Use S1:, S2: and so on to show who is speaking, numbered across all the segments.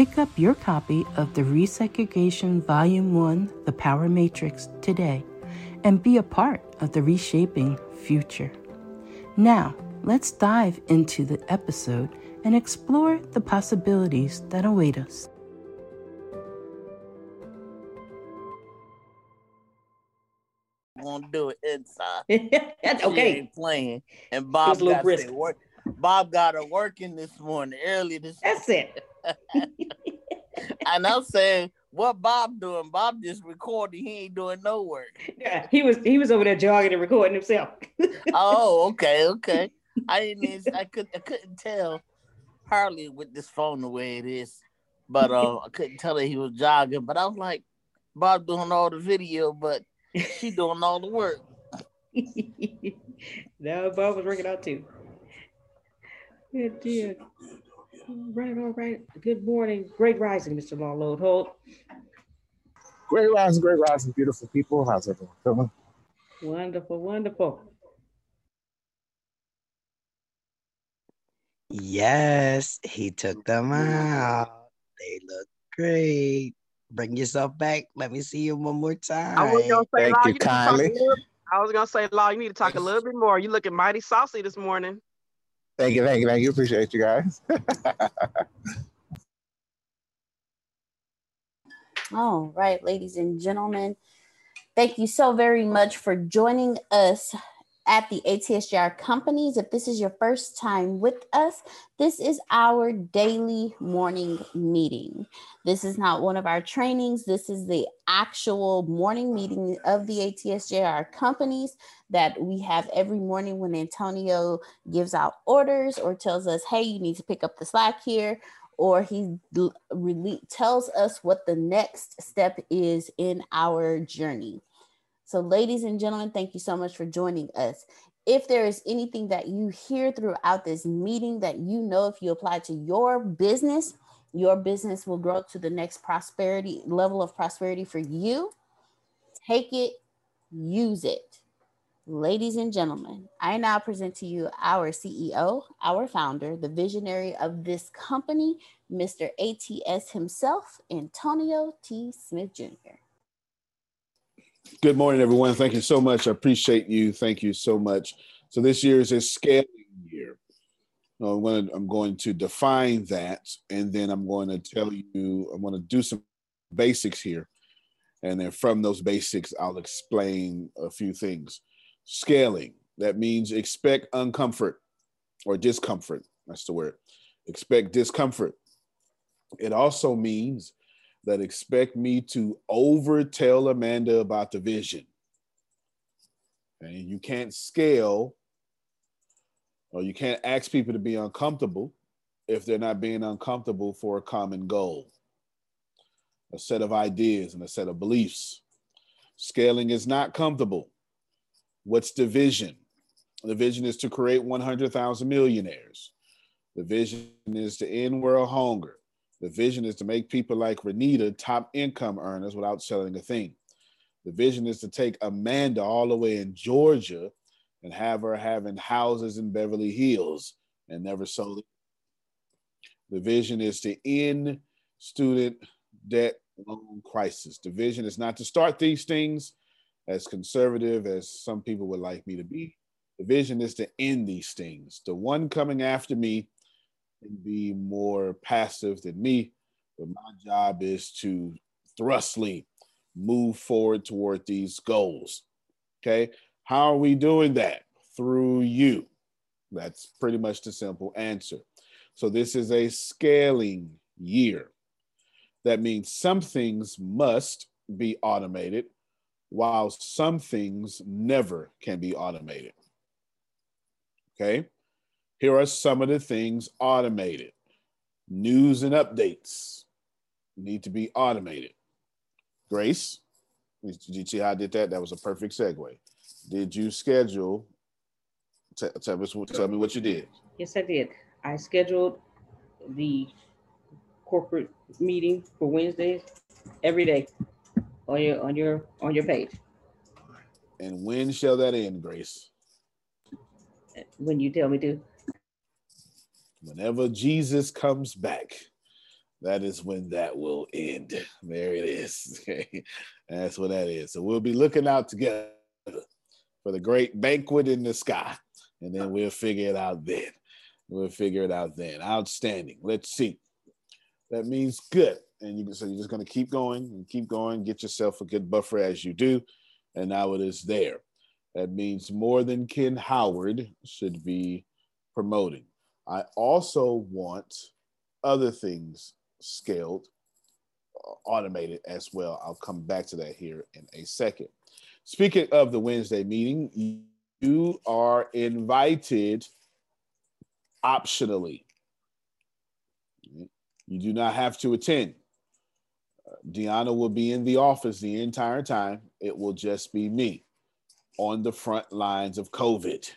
S1: Pick up your copy of the Resegregation Volume 1 The Power Matrix today and be a part of the reshaping future. Now, let's dive into the episode and explore the possibilities that await us.
S2: Won't do it inside.
S3: That's okay.
S2: She ain't playing, and Bob got to work. Bob got her working this morning early this.
S3: That's it.
S2: and I'm saying, what Bob doing? Bob just recording. He ain't doing no work.
S3: Yeah, he was he was over there jogging and recording himself.
S2: oh, okay, okay. I didn't. I could. I couldn't tell hardly with this phone the way it is, but uh, I couldn't tell that he was jogging. But I was like, Bob doing all the video, but she doing all the work.
S3: no, Bob was working out too. Good dear. All right, all right. Good morning. Great rising, Mr. Lawload Holt.
S4: Great rising, great rising, beautiful people. How's everyone feeling?
S3: Wonderful, wonderful.
S5: Yes, he took them out. They look great. Bring yourself back. Let me see you one more time.
S6: I was gonna say,
S4: Thank
S6: Law,
S4: you
S6: you
S4: kindly.
S6: I was gonna say, Law, you need to talk a little bit more. You looking mighty saucy this morning.
S4: Thank you, thank you, thank you. Appreciate you guys.
S7: All right, ladies and gentlemen, thank you so very much for joining us at the ATSJR companies. If this is your first time with us, this is our daily morning meeting. This is not one of our trainings. This is the actual morning meeting of the ATSJR companies that we have every morning when Antonio gives out orders or tells us, hey, you need to pick up the slack here, or he really tells us what the next step is in our journey. So, ladies and gentlemen, thank you so much for joining us. If there is anything that you hear throughout this meeting that you know if you apply to your business, your business will grow to the next prosperity level of prosperity for you, take it, use it. Ladies and gentlemen, I now present to you our CEO, our founder, the visionary of this company, Mr. ATS himself, Antonio T. Smith Jr.
S8: Good morning, everyone. Thank you so much. I appreciate you. Thank you so much. So, this year is a scaling year.
S9: I'm going to I'm going to define that, and then I'm going to tell you. I'm going to do some basics here, and then from those basics, I'll explain a few things. Scaling that means expect uncomfort or discomfort. That's the word. Expect discomfort. It also means that expect me to over tell Amanda about the vision. And you can't scale or you can't ask people to be uncomfortable if they're not being uncomfortable for a common goal, a set of ideas and a set of beliefs. Scaling is not comfortable. What's the vision? The vision is to create 100,000 millionaires. The vision is to end world hunger. The vision is to make people like Renita top income earners without selling a thing. The vision is to take Amanda all the way in Georgia and have her having houses in Beverly Hills and never sold it. The vision is to end student debt loan crisis. The vision is not to start these things as conservative as some people would like me to be. The vision is to end these things. The one coming after me can be more passive than me, but my job is to thrustly move forward toward these goals. Okay. How are we doing that? Through you. That's pretty much the simple answer. So, this is a scaling year. That means some things must be automated, while some things never can be automated. Okay. Here are some of the things automated news and updates need to be automated. Grace, did you see how I did that? That was a perfect segue. Did you schedule? Tell, me, tell me what you did.
S10: Yes, I did. I scheduled the corporate meeting for Wednesdays every day on your on your on your page.
S9: And when shall that end, Grace?
S10: When you tell me to.
S9: Whenever Jesus comes back, that is when that will end. There it is. Okay. That's what that is. So we'll be looking out together for the great banquet in the sky. And then we'll figure it out then. We'll figure it out then. Outstanding. Let's see. That means good. And you can so you're just going to keep going and keep going. Get yourself a good buffer as you do. And now it is there. That means more than Ken Howard should be promoting. I also want other things scaled, uh, automated as well. I'll come back to that here in a second. Speaking of the Wednesday meeting, you are invited optionally. You do not have to attend. Uh, Deanna will be in the office the entire time. It will just be me on the front lines of COVID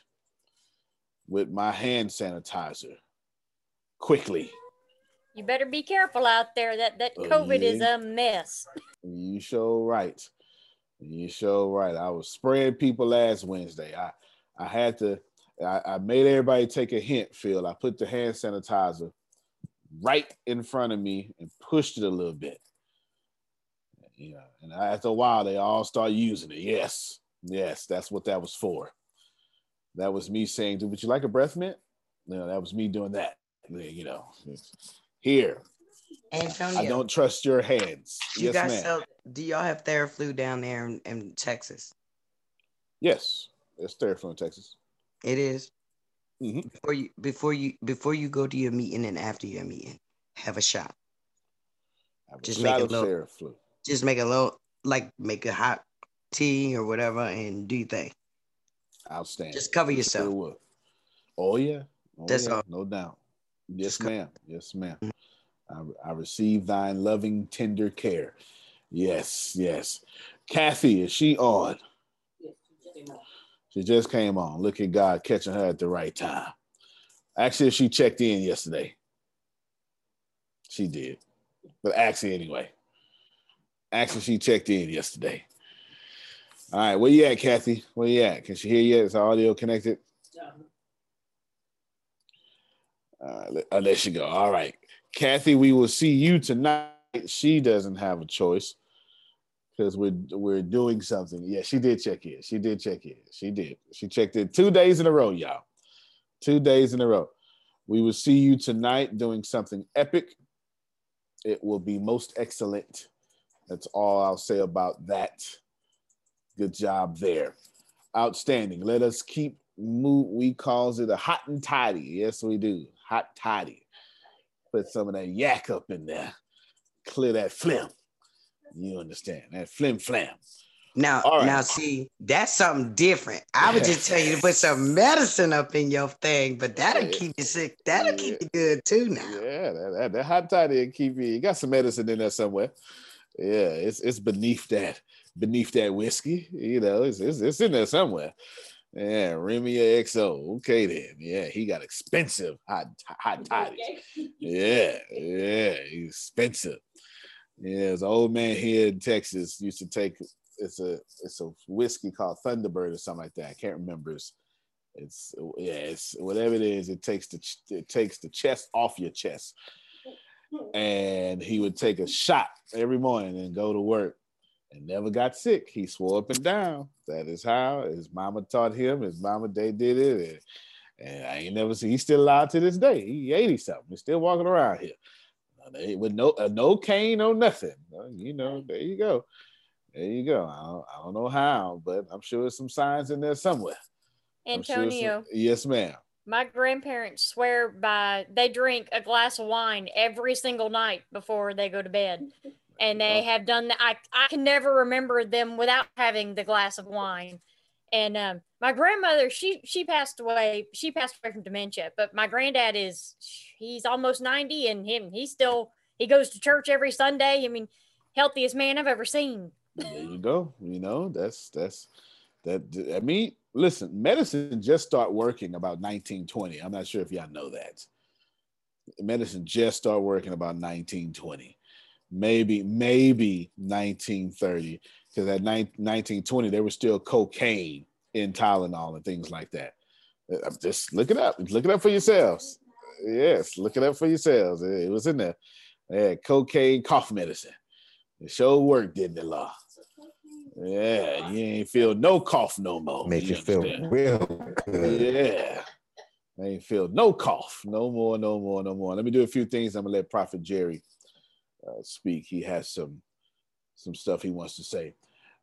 S9: with my hand sanitizer quickly.
S11: You better be careful out there. That that
S9: Oh,
S11: COVID is a mess.
S9: You show right. You show right. I was spraying people last Wednesday. I I had to I, I made everybody take a hint, Phil. I put the hand sanitizer right in front of me and pushed it a little bit. Yeah, and after a while, they all start using it. Yes, yes, that's what that was for. That was me saying, "Would you like a breath mint?" No, that was me doing that. You know, here.
S5: Antonio,
S9: I don't trust your hands.
S5: you
S9: yes,
S5: guys sell, do y'all have Theraflu down there in, in Texas?
S9: Yes, it's Theraflu in Texas.
S5: It is.
S9: Mhm.
S5: Before you before you before you go to your meeting and after your meeting, have a shot.
S9: Have a
S5: Just
S9: shot
S5: make a little-
S9: Theraflu.
S5: Just make a little like make a hot tea or whatever and do your thing.
S9: Outstanding.
S5: Just cover
S9: Sure
S5: yourself.
S9: will. Oh yeah. Oh,
S5: That's
S9: yeah.
S5: all.
S9: No doubt. Yes,
S5: Just
S9: ma'am. Yes, ma'am. Mm-hmm. I, I receive thine loving, tender care. Yes, yes. Kathy, is she on? She just came on. Look at God catching her at the right time. Actually, she checked in yesterday. She did. But actually, anyway. Actually, she checked in yesterday. All right, where you at, Kathy? Where you at? Can she hear you? Is audio connected? Uh, let- uh, there she go. All right, Kathy, we will see you tonight. She doesn't have a choice because we're we're doing something. Yeah, she did check in. She did check in. She did. She checked in two days in a row, y'all. Two days in a row. We will see you tonight doing something epic. It will be most excellent. That's all I'll say about that. Good job there. Outstanding. Let us keep move. We calls it a hot and tidy. Yes, we do. Hot tidy. Put some of that yak up in there. Clear that phlegm. You understand that flim flam.
S5: Now,
S9: right.
S5: now, see, that's something different. I would just tell you to put some medicine up in your thing, but that'll
S9: Yeah.
S5: keep you sick. That'll keep you good too. Now,
S9: Yeah, that, that, that hot toddy will keep you. You got some medicine in there somewhere. Yeah, it's it's beneath that beneath that whiskey. You know, it's it's, it's in there somewhere. Yeah, Remy XO. Okay then. Yeah, he got expensive hot hot toddies. Yeah, yeah, he's expensive. Yeah, his old man here in Texas used to take it's a it's a whiskey called Thunderbird or something like that. I can't remember. It's it's yeah, it's whatever it is. It takes the it takes the chest off your chest, and he would take a shot every morning and go to work, and never got sick. He swore up and down that is how his mama taught him. His mama they did it, and, and I ain't never seen. He's still alive to this day. He eighty something. He's still walking around here with no uh, no cane, no nothing. You know, there you go. There you go. I don't, I don't know how, but I'm sure there's some signs in there somewhere. I'm sure some-
S11: Antonio,
S9: yes, ma'am.
S11: my grandparents swear by they drink a glass of wine every single night before they go to bed. And they
S9: Oh.
S11: have done that. I, I can never remember them without having the glass of wine. And um, my grandmother, she she passed away. She passed away from dementia. But my granddad is he's almost 90 and him he still he goes to church every Sunday. I mean, healthiest man I've ever seen.
S9: There you go. You know, that's that's that. I mean, listen, medicine just start working about 1920. I'm not sure if y'all know that. Medicine just start working about 1920, maybe maybe 1930, because at nine- 1920 there was still cocaine in Tylenol and things like that. Uh, Just look it up. Look it up for yourselves. Yes, look it up for yourselves. It was in there. Had cocaine cough medicine. It sure worked, didn't it, Law? Yeah, you ain't feel no cough no more.
S12: Make you feel real good.
S9: Yeah. I ain't feel no cough. No more, no more, no more. Let me do a few things. I'm gonna let Prophet Jerry uh, speak. He has some some stuff he wants to say.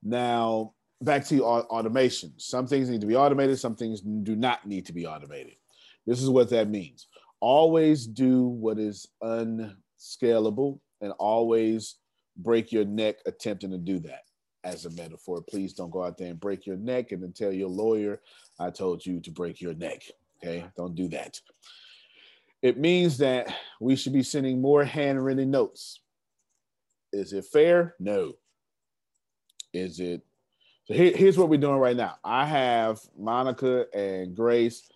S9: Now, back to automation. Some things need to be automated, some things do not need to be automated. This is what that means. Always do what is unscalable and always break your neck attempting to do that as a metaphor. Please don't go out there and break your neck and then tell your lawyer, I told you to break your neck. Okay, don't do that. It means that we should be sending more handwritten notes. Is it fair? No. Is it? So here- here's what we're doing right now. I have Monica and Grace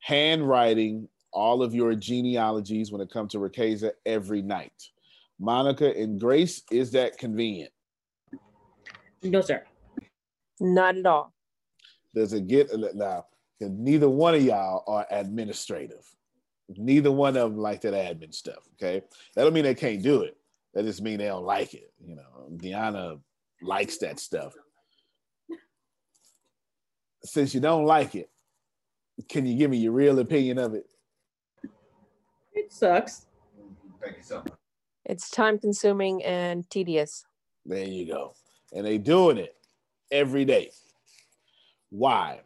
S9: handwriting all of your genealogies when it comes to Riqueza every night. Monica and Grace, is that convenient?
S10: No, sir.
S13: Not at all.
S9: Does it get now? Neither one of y'all are administrative. Neither one of them like that admin stuff. Okay, that don't mean they can't do it. That just mean they don't like it. You know, Deanna likes that stuff. Since you don't like it, can you give me your real opinion of it?
S10: It sucks.
S9: Thank you so much.
S13: It's time consuming and tedious.
S9: There you go. And they doing it every day. Why?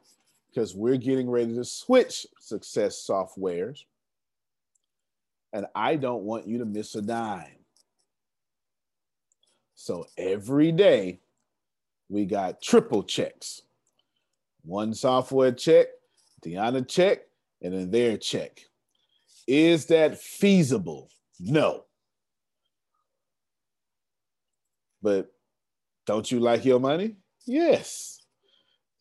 S9: Because we're getting ready to switch success softwares. And I don't want you to miss a dime. So every day we got triple checks. One software check, Deanna check, and then their check. Is that feasible? No. But don't you like your money? Yes.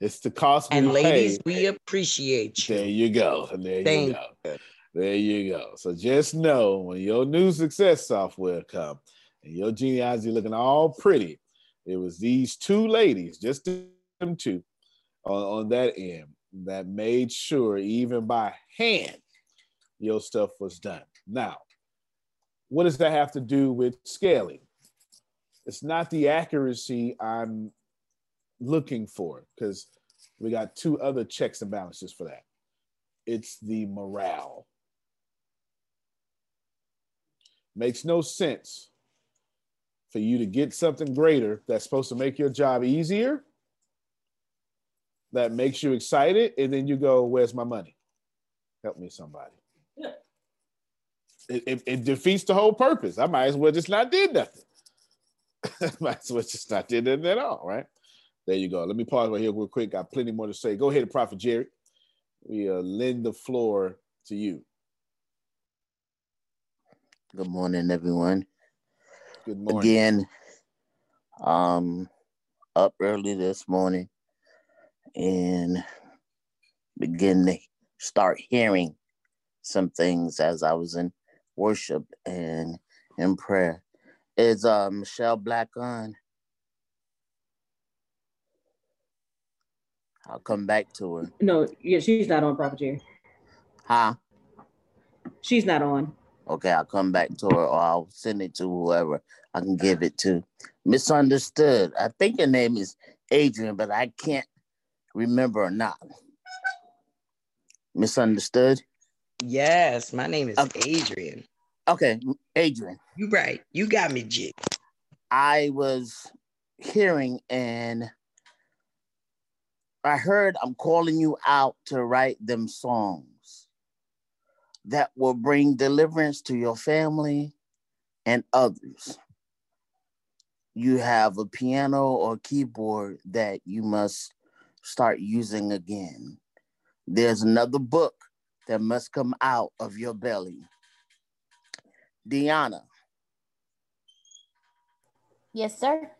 S9: it's the cost.
S5: And
S9: we
S5: ladies,
S9: pay.
S5: we appreciate you.
S9: There you go. There you
S5: Thank
S9: go. There you go. So just know when your new success software come and your genealogy looking all pretty, it was these two ladies, just them two, on, on that end that made sure, even by hand, your stuff was done. Now, what does that have to do with scaling? It's not the accuracy I'm looking for because we got two other checks and balances for that.
S8: it's the morale. Makes no sense for you to get something greater that's supposed to make your job easier, that makes you excited, and then you go, Where's my money? Help me, somebody. It, it, it defeats the whole purpose. I might as well just not did nothing. might as well just not did nothing at all, right? There you go. Let me pause right here real quick. Got plenty more to say. Go ahead, Prophet Jerry. We uh, lend the floor to you.
S2: Good morning, everyone.
S8: Good morning.
S2: Again, um, up early this morning and begin to start hearing some things as I was in worship and in prayer. Is uh, Michelle Black on? I'll come back to her.
S3: No, yeah, she's not on Prophet Jerry.
S2: Huh?
S3: She's not on.
S2: Okay, I'll come back to her or I'll send it to whoever I can give it to. Misunderstood. I think her name is Adrian, but I can't remember or not. Misunderstood?
S5: Yes, my name is
S2: Okay.
S5: Adrian.
S2: Okay, Adrian.
S5: You right. You got me, Jig.
S2: I was hearing and I heard I'm calling you out to write them songs that will bring deliverance to your family and others. You have a piano or keyboard that you must start using again. There's another book that must come out of your belly. Deanna,
S7: Yes, sir.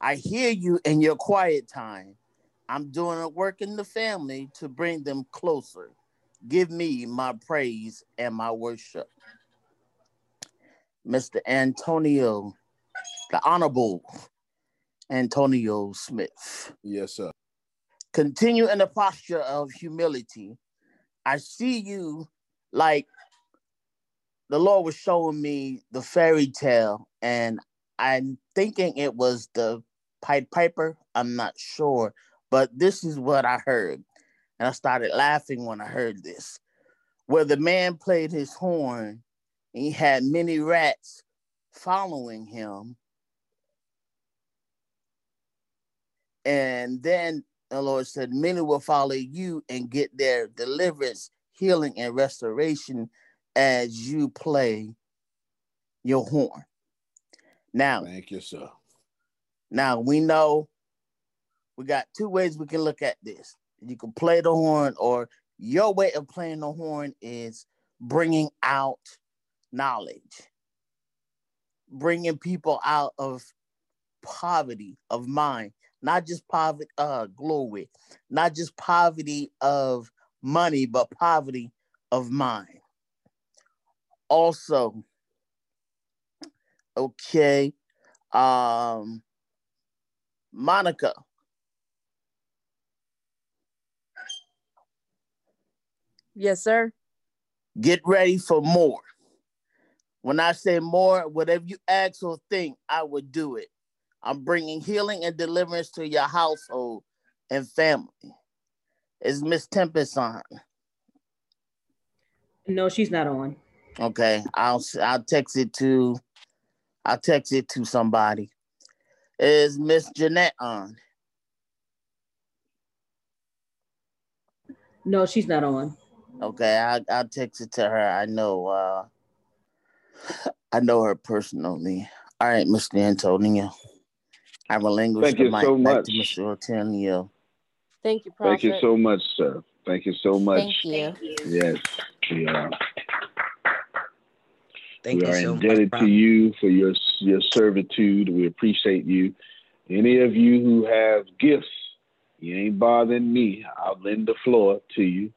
S2: I hear you in your quiet time. I'm doing a work in the family to bring them closer. Give me my praise and my worship. Mr. Antonio, the Honorable Antonio Smith.
S8: Yes, sir.
S2: Continue in the posture of humility. I see you like the Lord was showing me the fairy tale, and I'm thinking it was the Pied Piper. I'm not sure, but this is what I heard. And I started laughing when I heard this. Where the man played his horn, and he had many rats following him. And then the Lord said, Many will follow you and get their deliverance, healing, and restoration as you play your horn. Now,
S8: Thank you, sir.
S2: now we know we got two ways we can look at this. You can play the horn, or your way of playing the horn is bringing out knowledge, bringing people out of poverty of mind, not just poverty, uh, glory, not just poverty of money, but poverty of mind. Also, okay, um, Monica,
S13: Yes, sir.
S2: get ready for more. When I say more, whatever you ask or think, I would do it. I'm bringing healing and deliverance to your household and family. Is Miss Tempest on?
S3: No, she's not on.
S2: Okay, I'll I'll text it to I'll text it to somebody. Is Miss Jeanette on?
S3: No, she's not on.
S2: Okay, I I'll text it to her. I know uh I know her personally. All right, Mr. Antonio. I relinquish
S9: Thank
S2: the
S9: you
S2: mic
S9: so
S2: back
S9: much.
S2: to Mr. Antonio.
S13: Thank you, Prophet.
S9: Thank you so much, sir. Thank you so much.
S7: Thank you.
S9: Yes, we are.
S5: Thank
S9: we
S5: you
S9: are
S5: so much.
S9: indebted to you for your your servitude. We appreciate you. Any of you who have gifts, you ain't bothering me. I'll lend the floor to you.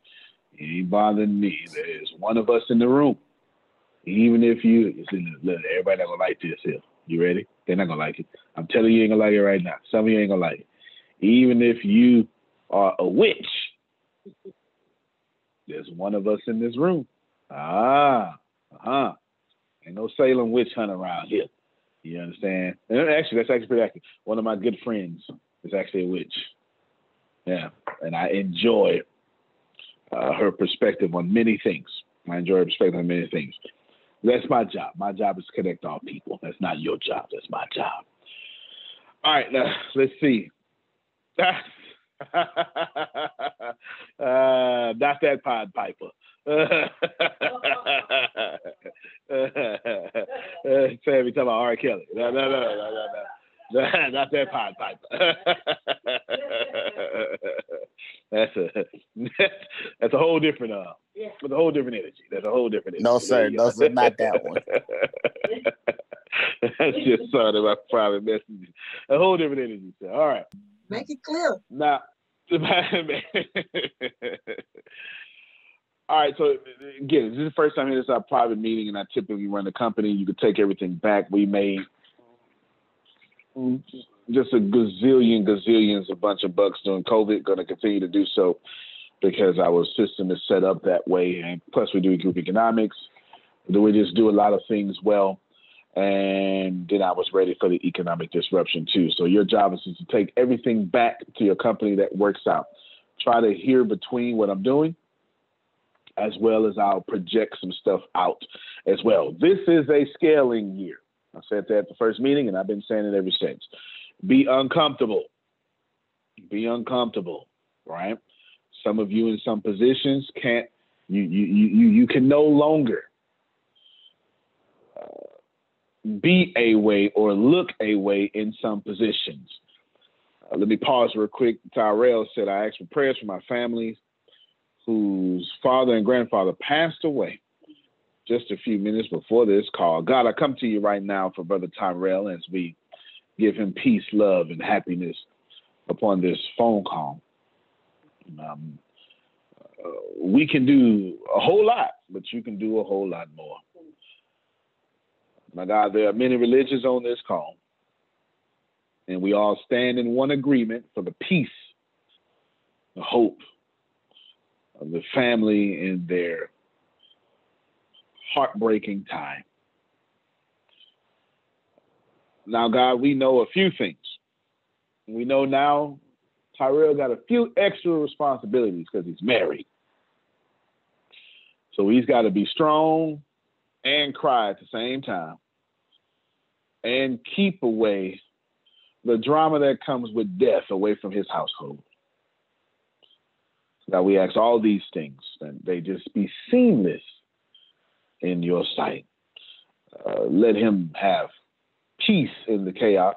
S9: Ain't bothering me. There's one of us in the room. Even if you, look, everybody not gonna like this here. You ready? They're not gonna like it. I'm telling you, you ain't gonna like it right now. Some of you ain't gonna like it. Even if you are a witch, there's one of us in this room. Ah, uh huh. Ain't no Salem witch hunt around here. You understand? And actually, that's actually pretty accurate. One of my good friends is actually a witch. Yeah, and I enjoy, uh, her perspective on many things. I enjoy her perspective on many things. That's my job. My job is to connect all people. That's not your job. That's my job. All right, now let's see. uh, not that Pied Piper. Sammy talking about R. Kelly. No, no, no, no, no, no. Not that Pied Piper. that's a that's a whole different uh with a whole different energy. That's a whole different energy.
S2: No, sir. No, sir. Not that one.
S9: That's just sort of my private message. A whole different energy. Sir. All right.
S14: Make it clear.
S9: Now, all right. So again, this is the first time this is our private meeting, and I typically run the company. You could take everything back. We made just a gazillion, gazillions, a bunch of bucks during COVID. Going to continue to do so because our system is set up that way, and plus we do group economics. Do we just do a lot of things well and then I was ready for the economic disruption too. So your job is to take everything back to your company that works out. Try to hear between what I'm doing, as well as I'll project some stuff out as well. This is a scaling year. I said that at the first meeting, and I've been saying it ever since. Be uncomfortable. Be uncomfortable, right? Some of you in some positions can't. You you you you can no longer. Uh, be a way or look a way in some positions. Uh, let me pause real quick. Tyrell said, I asked for prayers for my family whose father and grandfather passed away just a few minutes before this call. God, I come to you right now for Brother Tyrell as we give him peace, love, and happiness upon this phone call. Um, uh, we can do a whole lot, but you can do a whole lot more. My God, there are many religions on this call, and we all stand in one agreement for the peace, the hope of the family and their heartbreaking time. Now, God, we know a few things. We know now Tyrell got a few extra responsibilities because he's married. So he's got to be strong and cry at the same time and keep away the drama that comes with death away from his household. Now we ask all these things and they just be seamless in your sight. Uh, let him have peace in the chaos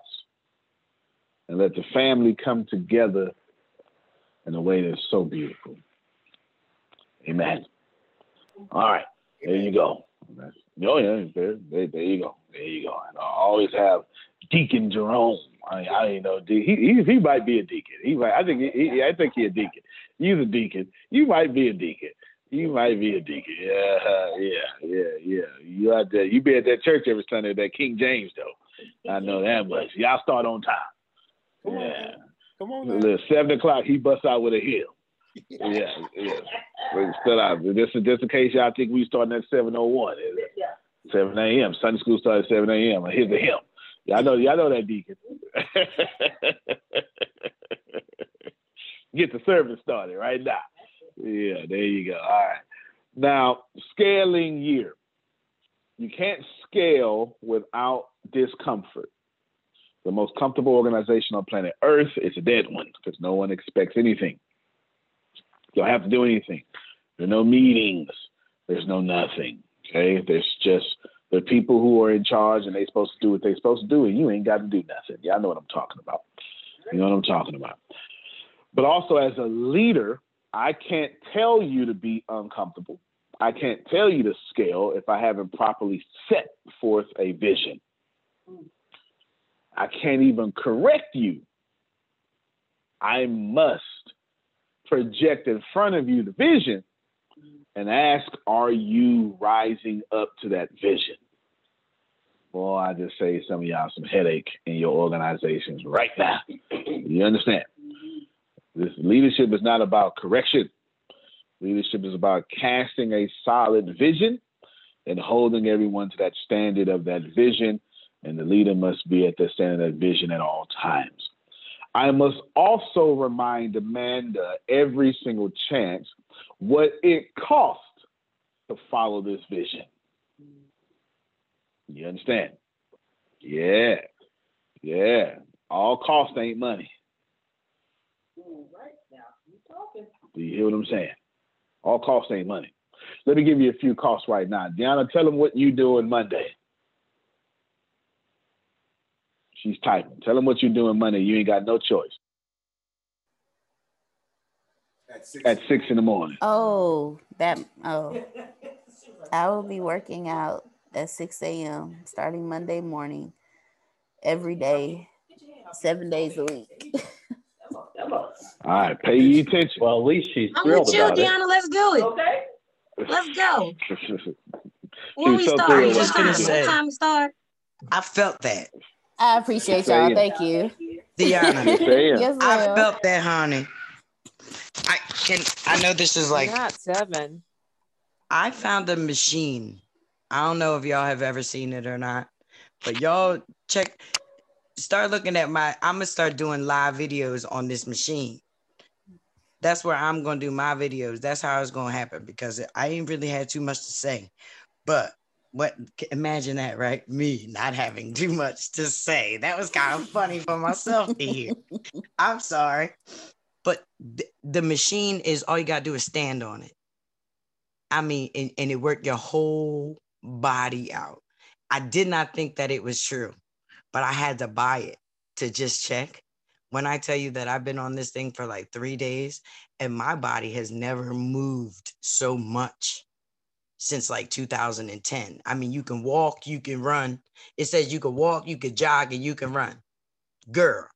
S9: and let the family come together in a way that's so beautiful. Amen. All right, there you go. Oh yeah, there, there, there you go. There you go. And I always have Deacon Jerome. I, I you know he, he he might be a deacon. He might. I think he, he I think he a deacon. He's a deacon. You might be a deacon. You might be a deacon. Yeah, yeah, yeah, yeah. You out there. You be at that church every Sunday, that King James though. I know that much. Y'all start on time.
S15: Come
S9: yeah.
S15: on, come on.
S9: Seven o'clock, he busts out with a hill. yeah, yeah. Still out. Just, just in case y'all think we starting at seven oh one. 7 a.m. Sunday school started at 7 a.m. Here's the hymn. Y'all know, y'all know that deacon. Get the service started right now. Yeah, there you go. All right. Now, scaling year. You can't scale without discomfort. The most comfortable organization on planet Earth is a dead one because no one expects anything. You don't have to do anything. There are no meetings. There's no nothing. Okay, there's just the people who are in charge and they're supposed to do what they're supposed to do, and you ain't got to do nothing. Y'all know what I'm talking about. You know what I'm talking about. But also as a leader, I can't tell you to be uncomfortable. I can't tell you to scale if I haven't properly set forth a vision. I can't even correct you. I must project in front of you the vision and ask, are you rising up to that vision? Well, I just say some of y'all some headache in your organizations right now. You understand? This leadership is not about correction. Leadership is about casting a solid vision and holding everyone to that standard of that vision. And the leader must be at the standard of that vision at all times. I must also remind Amanda every single chance what it costs to follow this vision. You understand? Yeah. Yeah. All cost ain't money. Do you hear what I'm saying? All costs ain't money. Let me give you a few costs right now. Deanna, tell them what you doing Monday. She's typing. Tell them what you're doing Monday. You ain't got no choice. At six, At six in the morning.
S7: Oh, that oh. I will be working out at 6 a.m. starting Monday morning every day, seven days a week.
S9: All right, pay you attention.
S14: Well, at least she's
S16: I'm
S14: thrilled
S16: with you,
S14: about it.
S16: Deanna. Let's do it. Okay. Let's go. When we
S5: so
S16: start, what
S5: just gonna
S16: time?
S5: say-
S16: What time we start?
S5: I felt that.
S7: I appreciate y'all. Thank you.
S5: Deanna.
S7: Yes,
S5: I felt that, honey. I can. I know this is like
S13: Not seven.
S5: I found a machine. I don't know if y'all have ever seen it or not, but y'all check. Start looking at my. I'm gonna start doing live videos on this machine. That's where I'm gonna do my videos. That's how it's gonna happen because I ain't really had too much to say. But what? Imagine that, right? Me not having too much to say. That was kind of funny for myself to hear. I'm sorry, but th- the machine is all you gotta do is stand on it. I mean, and, and it worked your whole body out. I did not think that it was true, but I had to buy it to just check. When I tell you that I've been on this thing for like three days and my body has never moved so much since like 2010. I mean, you can walk, you can run. It says you can walk, you can jog, and you can run. Girl,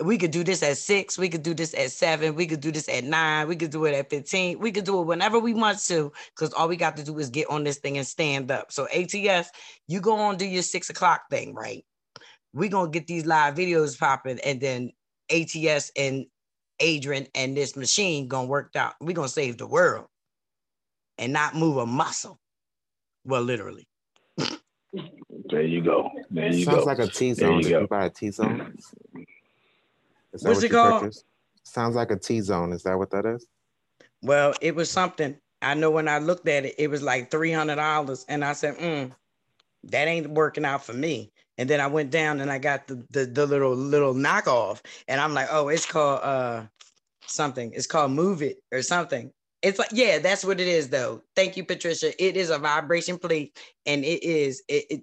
S5: we could do this at six. We could do this at seven. We could do this at nine. We could do it at 15. We could do it whenever we want to, because all we got to do is get on this thing and stand up. So ATS, you go on do your six o'clock thing, right? We're gonna get these live videos popping, and then ATS and Adrian and this machine gonna work out. We're gonna save the world and not move a muscle. Well, literally.
S9: There you go. There you
S4: Sounds
S9: go.
S4: like a T zone.
S9: you
S4: Did
S9: go.
S4: you buy a T zone? Is that
S5: What's
S4: what
S5: it
S4: you
S5: called?
S4: purchased? Sounds like a T zone. Is that what that is?
S5: Well, it was something. I know when I looked at it, it was like three hundred dollars, and I said, mm, "That ain't working out for me." And then I went down and I got the, the the little little knockoff, and I'm like, "Oh, it's called uh something. It's called Move It or something." It's like, yeah, that's what it is, though. Thank you, Patricia. It is a vibration plate, and it is it. it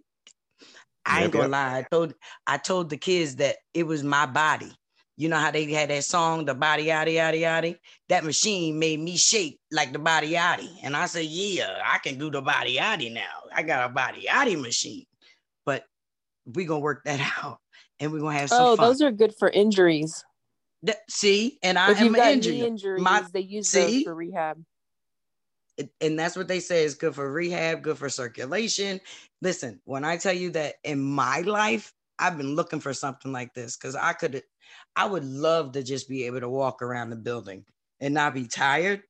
S5: I ain't gonna lie. I told I told the kids that it was my body. You know how they had that song, the body yada yada yada. That machine made me shake like the body yada, and I said, "Yeah, I can do the body yada now. I got a body yada machine." We gonna work that out, and we're gonna have some fun.
S13: Oh,
S5: fun.
S13: those are good for injuries.
S5: That- see, and I
S13: if
S5: am
S13: got
S5: injured.
S13: injuries,
S5: My-
S13: they use
S5: see?
S13: those for rehab.
S5: And that's what they say is good for rehab, good for circulation. Listen, when I tell you that in my life, I've been looking for something like this because I could, I would love to just be able to walk around the building and not be tired.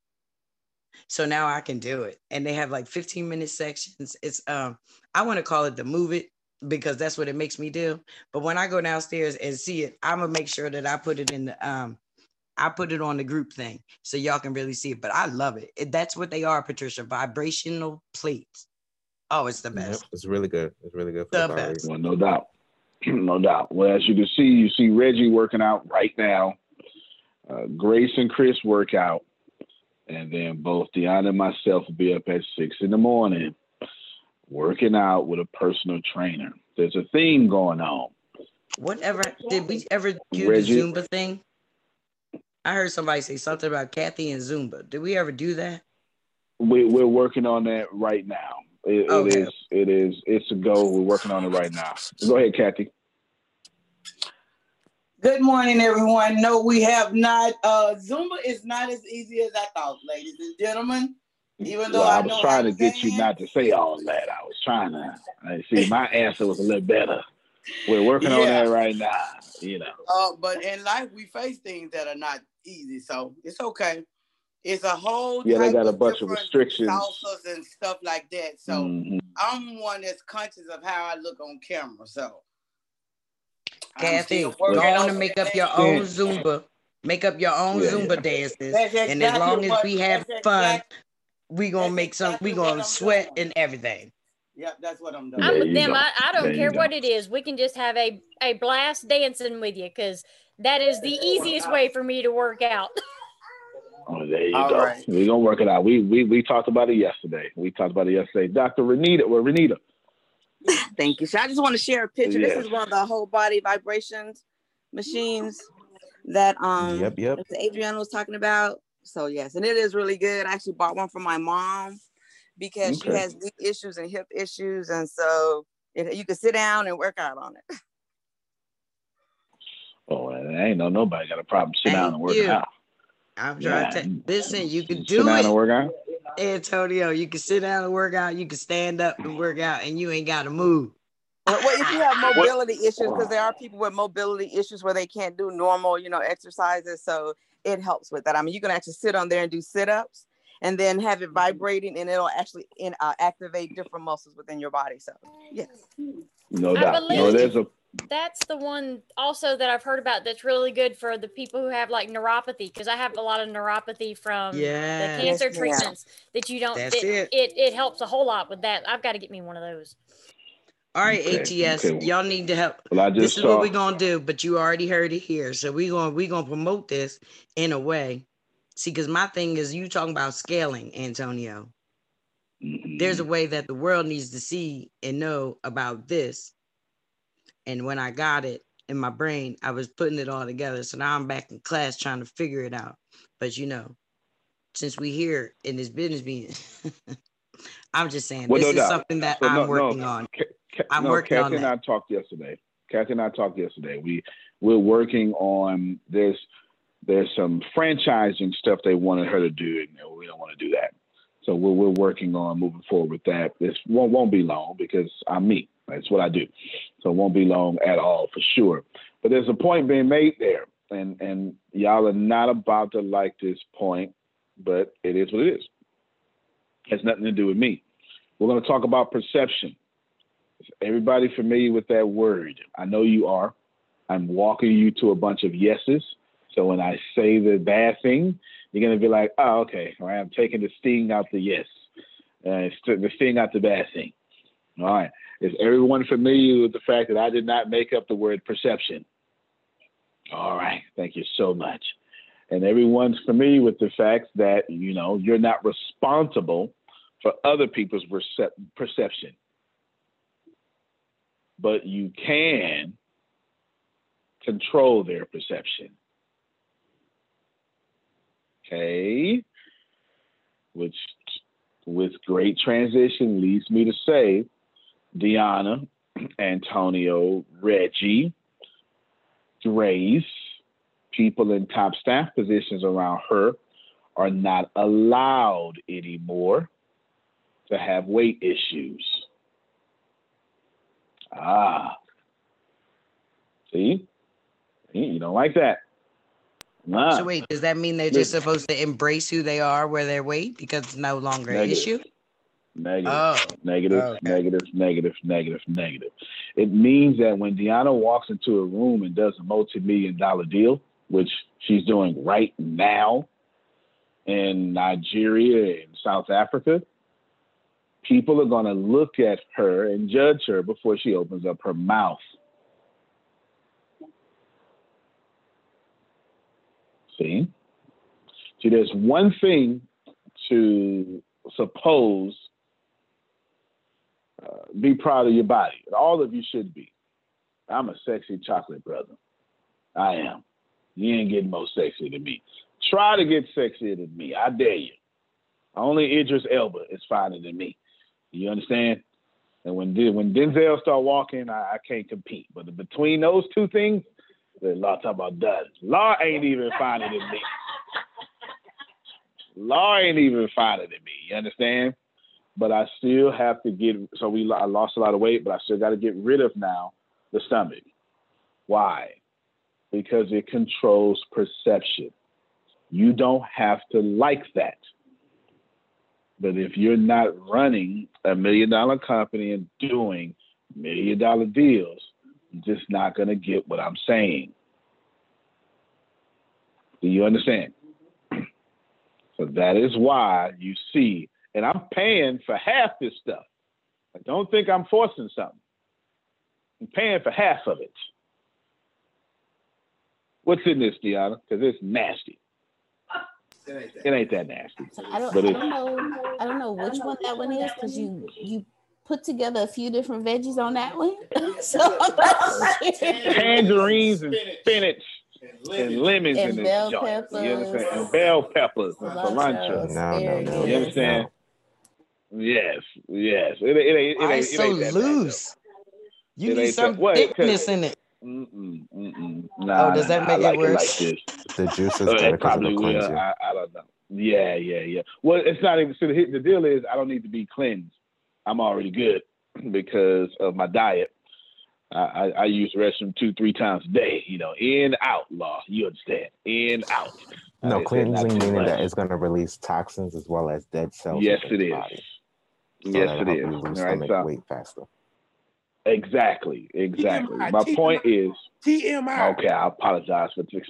S5: So now I can do it. And they have like 15 minute sections. It's um, I want to call it the move it because that's what it makes me do. But when I go downstairs and see it, I'm gonna make sure that I put it in the um I put it on the group thing so y'all can really see it. But I love it. It- That's what they are, Patricia. Vibrational plates. Oh, it's the
S4: Yep,
S5: best.
S4: it's really good. It's really good for
S5: The
S4: the,
S5: best.
S9: Well, no doubt. no doubt. Well, as you can see, you see Reggie working out right now. Uh, Grace and Chris work out. And then both Deanna and myself will be up at six in the morning working out with a personal trainer. There's a theme going on.
S5: Whatever. Did we ever do
S9: Reggie?
S5: the Zumba thing? I heard somebody say something about Kathy and Zumba. Did we ever do that?
S9: We, we're working on that right now. It, it
S5: Okay.
S9: is. It is. It's a go. We're working on it right now. Go ahead, Kathy.
S17: Good morning, everyone. No, we have not. Uh, Zumba is not as easy as I thought, ladies and gentlemen. Even though
S9: Well,
S17: I,
S9: I was
S17: know
S9: trying to get you not to say all that. I was trying to. I see. My answer was a little better. We're working on that right now. You know.
S17: Uh, but in life, we face things that are not easy, so it's okay. It's a whole
S9: Yeah, they got a
S17: of
S9: bunch of restrictions.
S17: salsas and stuff like that. So
S9: Mhm.
S17: I'm one that's conscious of how I look on camera. So I'm
S5: Kathy,
S17: still
S5: go
S17: working
S5: on
S17: on
S5: and make up your own Zumba. Make up your own
S17: Yeah,
S5: Zumba
S17: yeah.
S5: dances,
S17: That's
S5: and as long as we have fun,
S17: exact-
S5: we gonna make some. We gonna sweat and everything.
S17: Yep, that's what I'm doing.
S11: I'm with them. I, I don't
S5: There you
S11: care what it is. We can just have a, a blast dancing with you because that is the easiest way for me to work out.
S9: Oh, there you
S17: All
S9: go.
S17: right.
S9: We're gonna work it out. We we we talked about it yesterday. We talked about it yesterday. Dr. Renita, well, Renita.
S14: Thank you. So I just want to share a picture.
S9: Yes.
S14: This is one of the whole body vibrations machines that um
S12: Yep, yep.
S14: that Adriana was talking about. So yes, and it is really good. I actually bought one for my mom because she has knee issues and hip issues, and so it, you can sit down and work out on it.
S9: Oh, and I ain't know nobody got a problem. Sit down and work
S5: you.
S9: out.
S5: I'm trying to
S9: Yeah.
S5: tell- listen. You can do
S9: Sit
S5: do
S9: down
S5: it,
S9: and work out.
S5: Antonio. You can sit down and work out. You can stand up and work out, and you ain't got to move.
S14: Well, well, if you have mobility issues, because there are people with mobility issues where they can't do normal, you know, exercises, so it helps with that. I mean, you can actually sit on there and do sit-ups, and then have it vibrating, and it'll actually in, uh, activate different muscles within your body. So, yes.
S9: No
S11: I
S9: doubt. No, there's a
S11: That's the one also that I've heard about that's really good for the people who have like neuropathy because I have a lot of neuropathy from
S5: Yes.
S11: the cancer
S5: Yes, ma'am.
S11: treatments that you don't.
S5: That's
S11: it,
S5: it.
S11: it. It helps a whole lot with that. I've got to get me one of those.
S5: All right,
S9: Okay,
S5: ATS,
S9: okay.
S5: y'all need to help.
S9: Well,
S5: this is
S9: saw-
S5: what we're gonna do, but you already heard it here. So we're gonna we gonna promote this in a way. See, because my thing is you talking about scaling, Antonio. There's a
S9: Mm-hmm.
S5: way that the world needs to see and know about this. And when I got it in my brain, I was putting it all together. So now I'm back in class trying to figure it out. But you know, since we here in this business meeting, I'm just saying
S9: Well,
S5: this
S9: no
S5: is something that
S9: So,
S5: I'm
S9: no,
S5: working on. I'm
S9: no,
S5: working
S9: Kathy
S5: on
S9: and
S5: that.
S9: I talked yesterday. Kathy and I talked yesterday. We we're working on there's there's some franchising stuff they wanted her to do, and we don't want to do that. So we're we're working on moving forward with that. This won't won't be long because I'm me. That's what I do. So it won't be long at all for sure. But there's a point being made there, and and y'all are not about to like this point, but it is what it is. has nothing to do with me. We're going to talk about perception. Everybody familiar with that word? I know you are. I'm walking you to a bunch of yeses. So when I say the bad thing, you're going to be like, oh, okay. All right, I'm taking the sting out the yes, uh, the sting out the bad thing. All right. Is everyone familiar with the fact that I did not make up the word perception? All right. Thank you so much. And everyone's familiar with the fact that, you know, you're not responsible for other people's percep- perception. But you can control their perception. Okay. Which, with great transition, leads me to say, Deanna, Antonio, Reggie, Grace, people in top staff positions around her are not allowed anymore to have weight issues. Ah. See? You don't like that. Nah.
S5: So wait, does that mean they're just supposed to embrace who they are where they're weight because it's no longer an issue?
S9: Negative,
S5: Oh.
S9: negative,
S5: Okay.
S9: negative, negative, negative, negative. It means that when Deanna walks into a room and does a multi-million dollar deal, which she's doing right now in Nigeria and South Africa, people are going to look at her and judge her before she opens up her mouth. See? See, there's one thing to suppose uh, be proud of your body. All of you should be. I'm a sexy chocolate brother. I am. You ain't getting more sexy than me. Try to get sexier than me. I dare you. Only Idris Elba is finer than me. You understand? And when when Denzel start walking, I, I can't compete. But between those two things, the law talk about does. Law ain't even finer than me. Law ain't even finer than me. You understand? But I still have to get. So we I lost a lot of weight, but I still got to get rid of now the stomach. Why? Because it controls perception. You don't have to like that. But if you're not running a million dollar company and doing million dollar deals, you're just not going to get what I'm saying. Do you understand? So that is why you see, and I'm paying for half this stuff. I don't think I'm forcing something. I'm paying for half of it. What's in this, Deanna? Because it's nasty. It ain't that nasty.
S7: I don't,
S9: But
S7: I don't know. I don't know which one that one is because you you put together a few different veggies on that one. so I'm not sure.
S9: tangerines and spinach and lemons
S7: And
S9: in this
S7: bell
S9: joint. You understand?
S7: peppers.
S9: And bell peppers and
S7: Cilantro,
S9: cilantro.
S12: No, no, no.
S9: You understand? Yes, yes. It, it, it, it,
S5: Why
S9: ain't,
S5: it's
S9: it
S5: so
S9: ain't that bad,
S5: loose? You
S9: It
S5: need some
S9: that- what?
S5: thickness in it.
S9: Mm-mm, mm-mm. Nah,
S5: Oh, does that
S9: nah,
S5: make
S9: I
S5: it
S9: like
S5: worse?
S9: It like.
S12: The juice is better because
S9: probably
S12: it'll
S9: will.
S12: cleanse you.
S9: I, I don't know. Yeah, yeah, yeah. Well, it's not even. So the, the deal is, I don't need to be cleansed. I'm already good because of my diet. I, I, I use the restroom two, three times a day. You know, in out law. You understand? In out.
S12: No,
S9: Uh,
S12: cleansing meaning
S9: much.
S12: that it's going to release toxins as well as dead cells.
S9: Yes,
S12: within
S9: it
S12: the
S9: is.
S12: body. So
S9: yes,
S12: that'll
S9: it
S12: help
S9: is.
S12: you lose
S9: All right, so
S12: weight faster.
S9: Exactly, exactly.
S18: TMI,
S9: My point is.
S18: TMI.
S9: Okay, I apologize for this.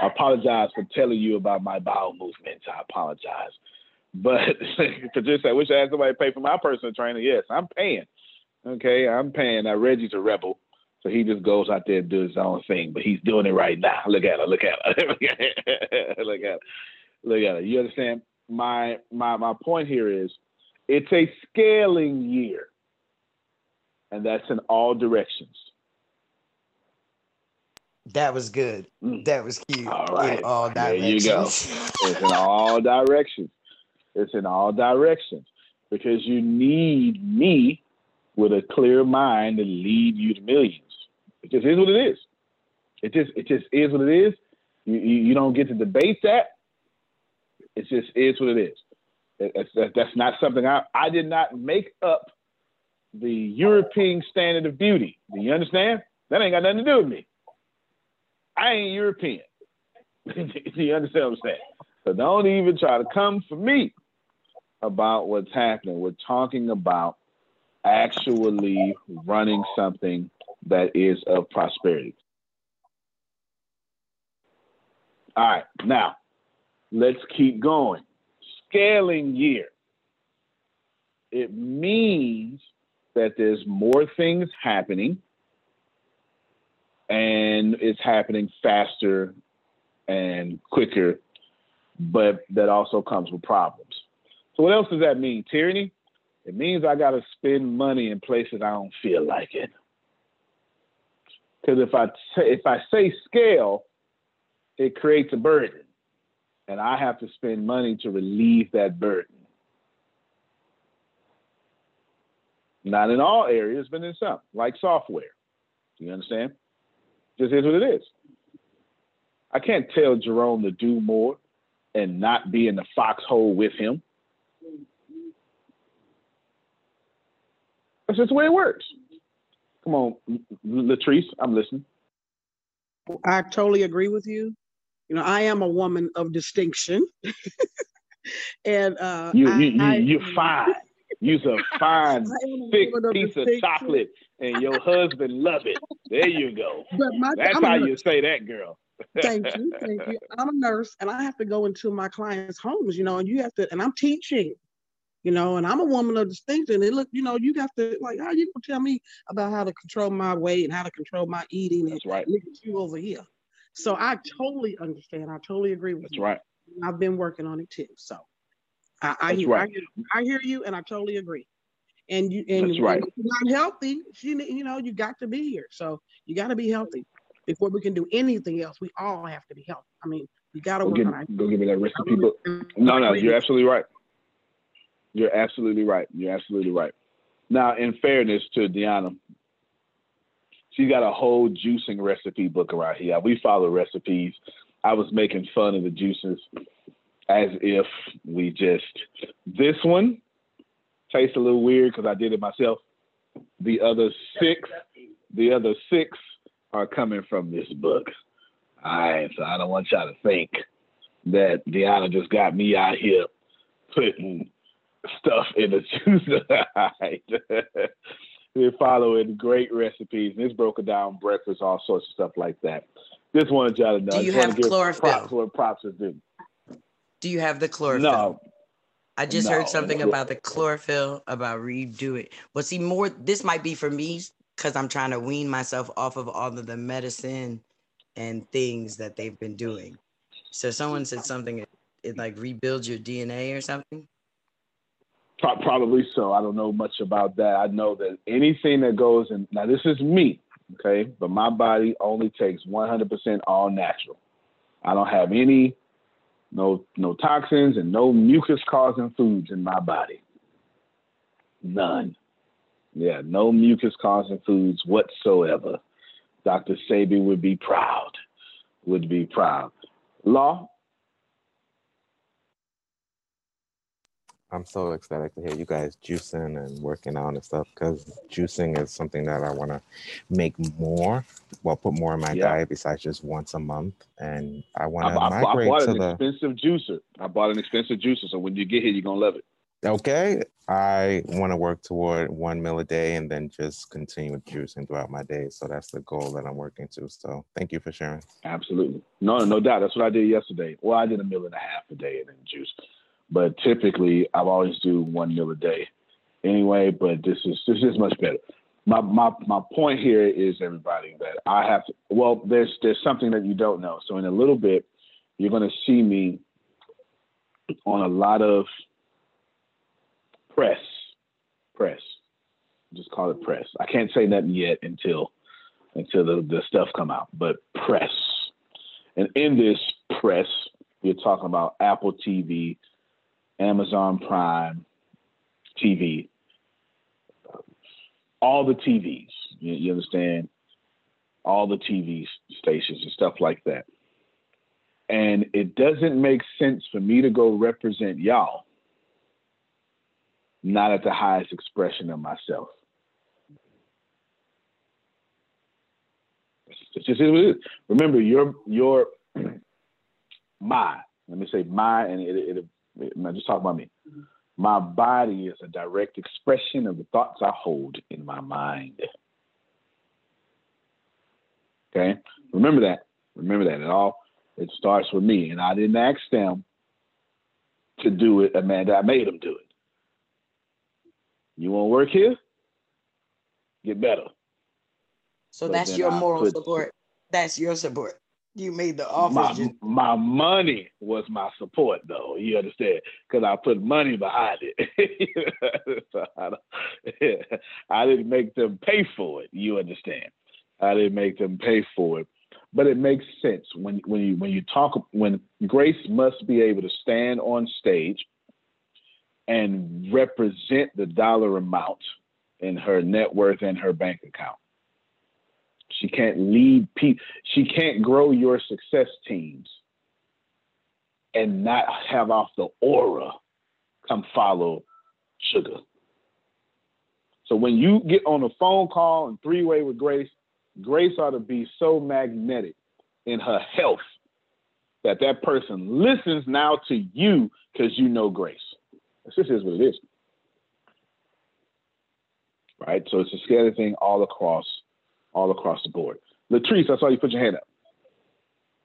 S9: I apologize for telling you about my bowel movements. I apologize. But Patricia, I wish I had somebody pay for my personal trainer. Yes, I'm paying. Okay, I'm paying. Now Reggie's a rebel, so he just goes out there and does his own thing. But he's doing it right now. Look at her. Look at her. look at her. Look at her. Look at her. You understand? My my my point here is, it's a scaling year, and that's in all directions.
S5: That was good. That was cute.
S9: Mm. All right.
S5: In all
S9: There you go.
S5: directions.
S9: It's in all directions. It's in all directions because you need me with a clear mind to lead you to millions. It just is what it is. It just it just is what it is. You you, you don't get to debate that. It just is what it is. It- That's, that- that's not something I I did not make up the European standard of beauty. Do you understand? That ain't got nothing to do with me. I ain't European. Do you understand what I'm saying? So don't even try to come for me about what's happening. We're talking about actually running something that is of prosperity. All right, now let's keep going. Scaling year. It means that there's more things happening and it's happening faster and quicker, but that also comes with problems. So what else does that mean? Tyranny? It means I got to spend money in places I don't feel like it. Because if I say, if I say scale, it creates a burden, and I have to spend money to relieve that burden. Not in all areas, but in some, like software. You understand? Just is what it is. I can't tell Jerome to do more and not be in the foxhole with him. That's just the way it works. Come on, Latrice, I'm listening.
S18: I totally agree with you. You know, I am a woman of distinction. and uh
S9: You
S18: I,
S9: you you
S18: I-
S9: you're fine. You's a fine, thick piece of chocolate, and your husband love it. There you go.
S18: But my-
S9: That's
S18: I'm
S9: how you say that, girl.
S18: thank you, thank you. I'm a nurse and I have to go into my clients' homes, you know, and you have to and I'm teaching, you know, and I'm a woman of distinction. And look, you know, you have to like how you gonna tell me about how to control my weight and how to control my eating and
S9: right.
S18: look at you over here. So I totally understand. I totally agree with
S9: That's
S18: you.
S9: right.
S18: I've been working on it too. So I, I hear,
S9: right.
S18: I hear I hear you and I totally agree. And you and
S9: That's right.
S18: you're not healthy, you, ne- you know, you got to be here. So you got to be healthy before we can do anything else. We all have to be healthy. I mean, you got to
S9: Go give, go give me that recipe book. No, no, you're absolutely right. You're absolutely right. You're absolutely right. Now, in fairness to Deanna, she's got a whole juicing recipe book around here. We follow recipes. I was making fun of the juices as if we just this one tastes a little weird because I did it myself. The other six, the other six are coming from this book. All right, so I don't want y'all to think that Deanna just got me out here putting stuff in the juice. We're following great recipes, and it's broken down breakfast, all sorts of stuff like that. Just wanted y'all to know.
S5: Do you have chlorophyll?
S9: Props where props is due.
S5: Do you have the chlorophyll?
S9: No.
S5: I just
S9: No.
S5: heard something about the chlorophyll about redo it. Well, see, more this might be for me because I'm trying to wean myself off of all of the medicine and things that they've been doing. So someone said something it, it like rebuilds your DNA or something.
S9: Probably so. I don't know much about that. I know that anything that goes in now, this is me, okay, but my body only takes 100% all natural. I don't have any no no toxins and no mucus causing foods in my body. None. Yeah, no mucus causing foods whatsoever. Dr. Sebi would be proud. Would be proud. Law,
S12: I'm so ecstatic to hear you guys juicing and working out and stuff because juicing is something that I want to make more, well, put more in my
S9: Yeah.
S12: diet besides just once a month. And I want to
S9: I, I
S12: migrate
S9: bought
S12: to
S9: an
S12: the.
S9: expensive juicer. I bought an expensive juicer, so when you get here, you're gonna love it.
S12: Okay, I want to work toward one meal a day and then just continue with juicing throughout my day. So that's the goal that I'm working to. So thank you for sharing.
S9: Absolutely. No, no doubt. That's what I did yesterday. Well, I did a meal and a half a day and then juice. But typically I've always do one meal a day anyway, but this is this is much better. My my my point here is everybody that I have to well, there's there's something that you don't know. So in a little bit, you're gonna see me on a lot of press. Press. Just call it press. I can't say nothing yet until until the, the stuff come out, but press. And in this press, we're talking about Apple TV, Amazon Prime TV, all the TVs. You, you understand? All the TV stations and stuff like that. And it doesn't make sense for me to go represent y'all, not at the highest expression of myself. It's just it. Remember, your your my let me say my and it, it, I'm just talk about me. My body is a direct expression of the thoughts I hold in my mind. Okay, remember that. Remember that. It all it starts with me, and I didn't ask them to do it, Amanda. I made them do it. You want to work here? Get better.
S5: So that's your
S9: I
S5: moral
S9: put-
S5: support. That's your support. You made the offer.
S9: my,
S5: just-
S9: my money was my support though. You understand? Because i put money behind it. So I, don't- I didn't make them pay for it. You understand? I didn't make them pay for it. But it makes sense. When when you when you talk when grace must be able to stand on stage and represent the dollar amount in her net worth and her bank account she can't lead people. She can't grow your success teams and not have off the aura come follow sugar. So when you get on a phone call and three way with Grace, Grace ought to be so magnetic in her health that that person listens now to you because you know Grace. This just is what it is. Right? So it's a scary thing all across all across the board. Latrice, I saw you put your hand up.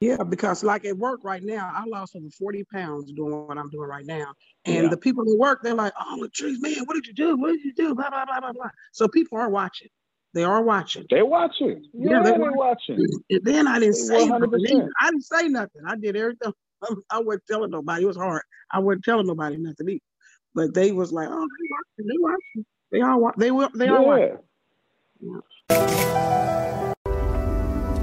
S18: Yeah, because like at work right now, I lost over 40 pounds doing what I'm doing right now. And
S9: Yeah.
S18: the people at work, they're like, oh, Latrice, man, what did you do? What did you do? Blah, blah, blah, blah, blah. So people are watching. They are watching.
S9: They're watching. Yeah,
S18: they
S9: they're watching.
S18: And then I didn't say nothing.
S9: 100%.
S18: I didn't say nothing. I did everything. I wasn't telling nobody. It was hard. I wasn't telling nobody nothing either. But they was like, oh, they watching. They watching. They are wa- they will they are watching.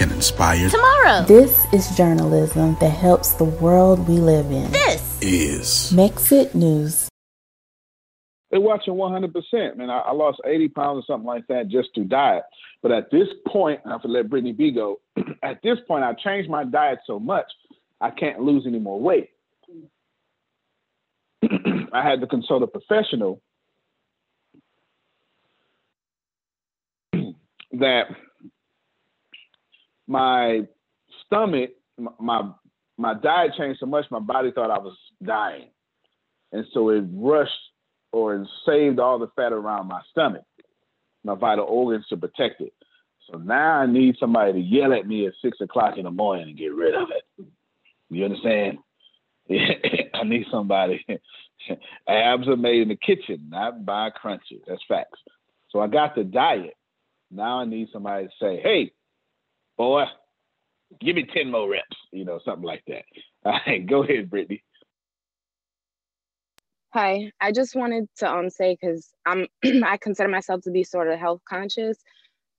S19: can inspire
S20: tomorrow. This is journalism that helps the world we live in.
S21: This
S19: is
S20: Mexit News.
S9: They're watching 100%. Man, I, I lost 80 pounds or something like that just to diet. But at this point, I have to let Brittany B go. at this point, I changed my diet so much, I can't lose any more weight. I had to consult a professional that my stomach, my, my diet changed so much, my body thought I was dying, and so it rushed or saved all the fat around my stomach, my vital organs to protect it. So now I need somebody to yell at me at six o'clock in the morning and get rid of it. You understand? I need somebody. Abs are made in the kitchen, not by crunches. That's facts. So I got the diet. Now I need somebody to say, "Hey, boy, give me ten more reps." You know, something like that. All right, go ahead, Brittany.
S22: Hi, I just wanted to um say because I'm I consider myself to be sort of health conscious.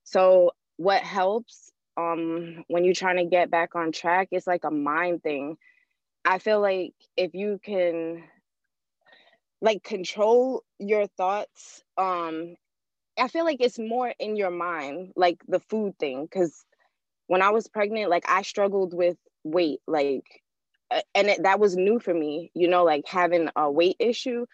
S22: So what helps um when you're trying to get back on track it's like a mind thing. I feel like if you can like control your thoughts, um I feel like it's more in your mind, like the food thing. Cause when I was pregnant, like I struggled with weight, like and it, that was new for me, you know, like having a weight issue.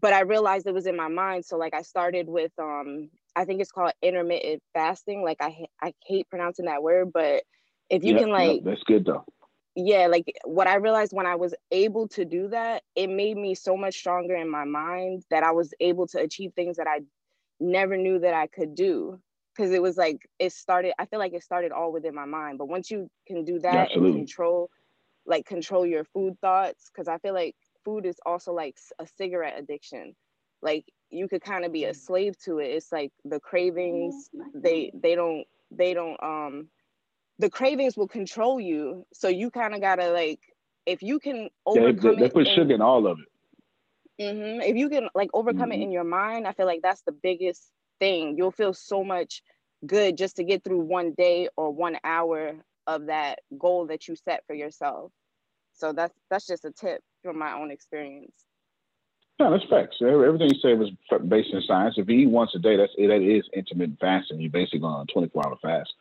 S22: But I realized it was in my mind. So like I started with um I think it's called intermittent fasting. Like I I hate pronouncing that word, but if you
S9: Yep,
S22: can
S9: yep,
S22: like
S9: that's good though.
S22: yeah, like what I realized when I was able to do that, it made me so much stronger in my mind that I was able to achieve things that I never knew that I could do. Cause it was like it started, I feel like it started all within my mind. But once you can do that
S9: Absolutely.
S22: and control, like control your food thoughts, because I feel like food is also like a cigarette addiction. Like you could kind of be a slave to it. It's like the cravings, they they don't they don't um the cravings will control you. So you kind of gotta like if you can
S9: Yeah, they,
S22: overcome
S9: they put
S22: in-
S9: sugar in all of it.
S22: mm-hmm, If you can like overcome it in your mind, I feel like that's the biggest thing. You'll feel so much good just to get through one day or one hour of that goal that you set for yourself. So that's that's just a tip from my own experience.
S9: No, that's facts. Everything you said was based in science. If you eat once a day, that's that is intermittent fasting. You're basically on a 24 hour fast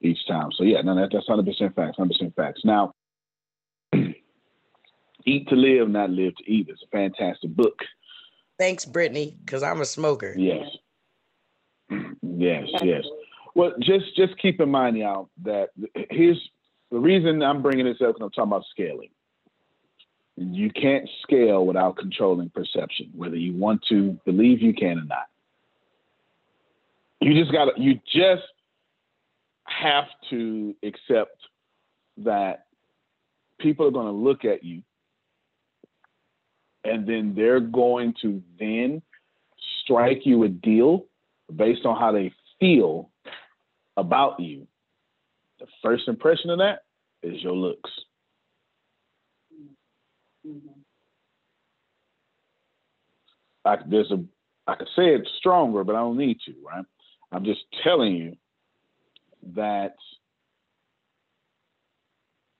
S9: each time. So yeah, no, that, that's 100 percent facts. 100 percent facts. Now, Eat to Live, Not Live to Eat It's a fantastic book.
S5: Thanks, Brittany, because I'm a smoker.
S9: Yes. Yes, yes. Well, just just keep in mind, y'all, that here's the reason I'm bringing this up because I'm talking about scaling. You can't scale without controlling perception, whether you want to believe you can or not. You just got to, you just have to accept that people are going to look at you and then they're going to then strike you a deal based on how they feel about you. The first impression of that is your looks. I, there's a I could say it stronger, but I don't need to, right? I'm just telling you that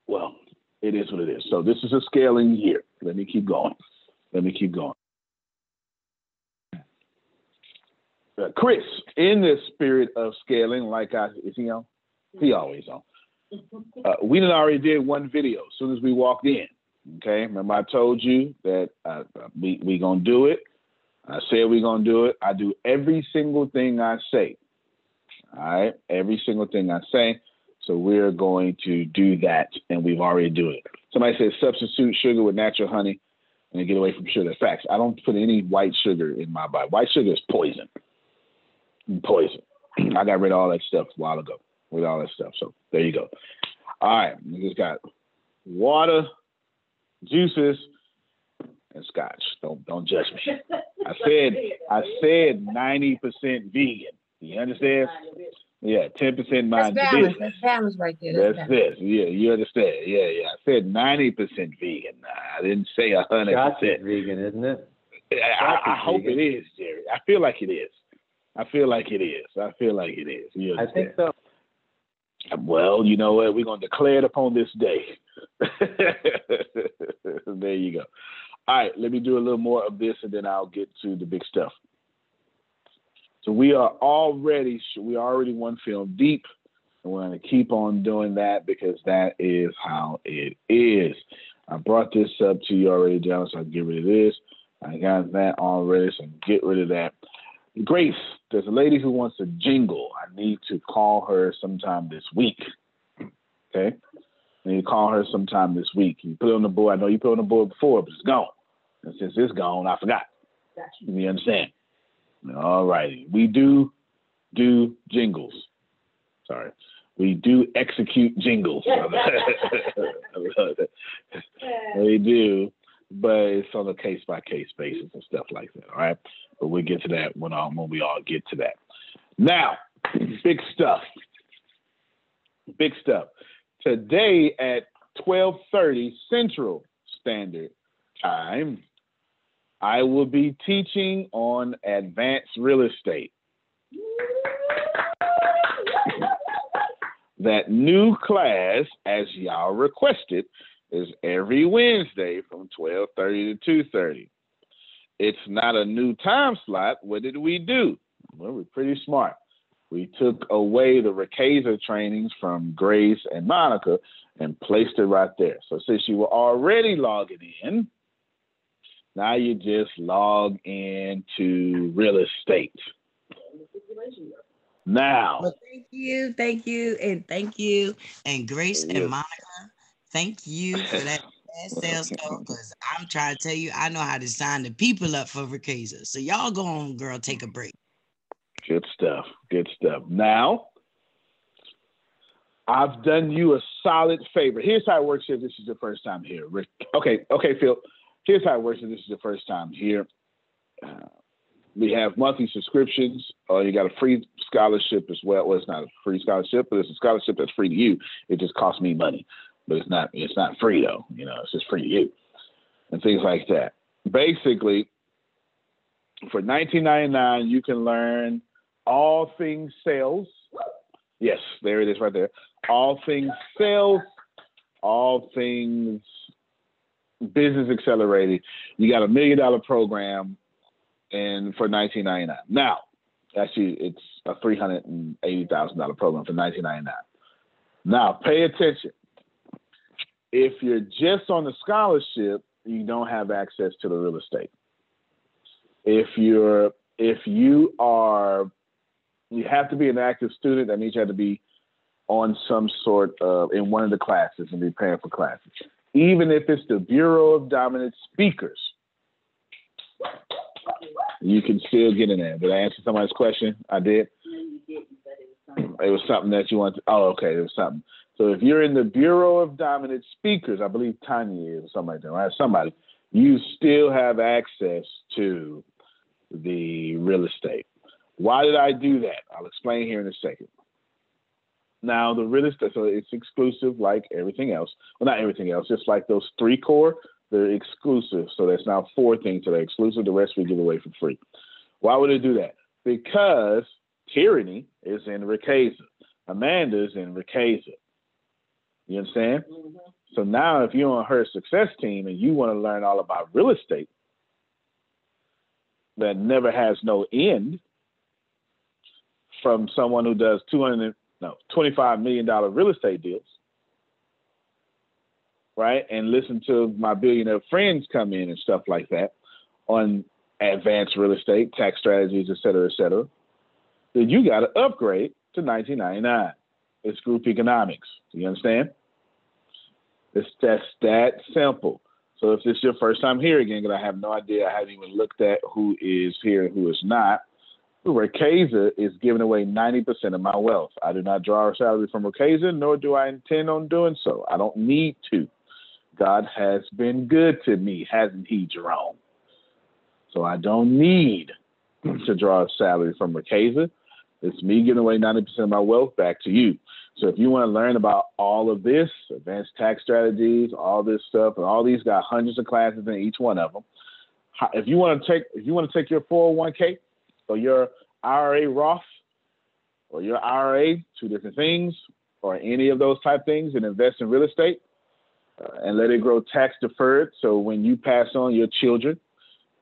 S9: well, it is what it is. So this is a scaling year. Let me keep going. Let me keep going. Uh, Chris, in the spirit of scaling, like I is he on? He always on. Uh, we done already did one video as soon as we walked in. Okay, remember I told you that uh, we we gonna do it. I said we gonna do it. I do every single thing I say. All right, every single thing I say. So we're going to do that, and we've already do it. Somebody said substitute sugar with natural honey and get away from sugar. Facts. I don't put any white sugar in my body. White sugar is poison. Poison. I got rid of all that stuff a while ago with all that stuff. So there you go. All right, we just got water, juices, and scotch. Don't don't judge me. I said I said ninety percent vegan. You understand? Yeah, ten percent mind
S16: That's
S9: mind
S16: balance. That's balance right there.
S9: That's this. Yeah, you understand. Yeah, yeah. I said ninety percent vegan. I didn't say hundred
S23: Scotch is
S9: percent.
S23: vegan, isn't it?
S9: I, I, I hope
S23: vegan.
S9: it is, Jerry. I feel like it is. I feel like it is. I feel like it is. You
S12: I think
S9: understand? Well, you know what? We're gonna declare it upon this day. there you go. All right, let me do a little more of this, and then I'll get to the big stuff. So we are already we are already one film deep, and we're going to keep on doing that because that is how it is. I brought this up to you already, John, so I get rid of this. I got that already, so get rid of that. Grace, there's a lady who wants a jingle. I need to call her sometime this week. Okay? I need to call her sometime this week. You put it on the board. I know you put it on the board before, but it's gone. And since it's gone, I forgot. You understand? All righty. We do do jingles. Sorry. We do execute jingles. we do, but it's on a case by case basis and stuff like that. All right. But we'll get to that when, um, when we all get to that. Now, big stuff. Big stuff. Today at 12:30 Central Standard Time, I will be teaching on advanced real estate. That new class, as y'all requested, is every Wednesday from 12:30 to 2:30. It's not a new time slot. What did we do? Well, we're pretty smart. We took away the Riqueza trainings from Grace and Monica and placed it right there. So since you were already logging in, now you just log into real estate. Now,
S5: Well, thank you, thank you, and thank you, and Grace and Monica, thank you for that sales code. Because I'm trying to tell you, I know how to sign the people up for Riqueza. So y'all go on, girl, take a break.
S9: Good stuff. Good stuff. Now, I've done you a solid favor. Here's how it works if this is your first time here. Rick. Okay, okay, Phil. Here's how it works if this is your first time here. Uh, we have monthly subscriptions. Uh, you got a free scholarship as well. Well, it's not a free scholarship, but it's a scholarship that's free to you. It just costs me money, but it's not. It's not free though. You know, it's just free to you, and things like that. Basically, for 19.99, you can learn all things sales. Yes, there it is right there. All things sales, all things business accelerated. You got a million dollar program and for 19.99. Now, actually it's a $380,000 program for 19.99. Now, pay attention. If you're just on the scholarship, you don't have access to the real estate. If you're if you are you have to be an active student, that means you have to be on some sort of in one of the classes and be paying for classes. Even if it's the Bureau of Dominant Speakers, you can still get in there. Did I answer somebody's question? I did. It was something that you wanted. To, oh, okay, it was something. So if you're in the Bureau of Dominant Speakers, I believe Tanya is like that, right? Somebody, you still have access to the real estate. Why did I do that? I'll explain here in a second. Now the real estate, so it's exclusive like everything else. Well, not everything else, just like those three core, they're exclusive. So that's now four things that are exclusive. The rest we give away for free. Why would it do that? Because Tyranny is in Riqueza. Amanda's in Riqueza. You know what I'm saying? So now if you're on her success team and you want to learn all about real estate that never has no end from someone who does 200 no 25 million dollar real estate deals right and listen to my billionaire friends come in and stuff like that on advanced real estate tax strategies et cetera et cetera then you got to upgrade to 1999 it's group economics you understand it's just that simple so if this is your first time here again because i have no idea i haven't even looked at who is here and who is not Riqueza is giving away 90% of my wealth. I do not draw a salary from Riqueza, nor do I intend on doing so. I don't need to. God has been good to me, hasn't he, Jerome? So I don't need to draw a salary from Riqueza. It's me giving away 90% of my wealth back to you. So if you want to learn about all of this, advanced tax strategies, all this stuff, and all these got hundreds of classes in each one of them. If you want to take, if you want to take your 401k or your IRA Roth or your IRA, two different things, or any of those type things, and invest in real estate uh, and let it grow tax deferred. So when you pass on, your children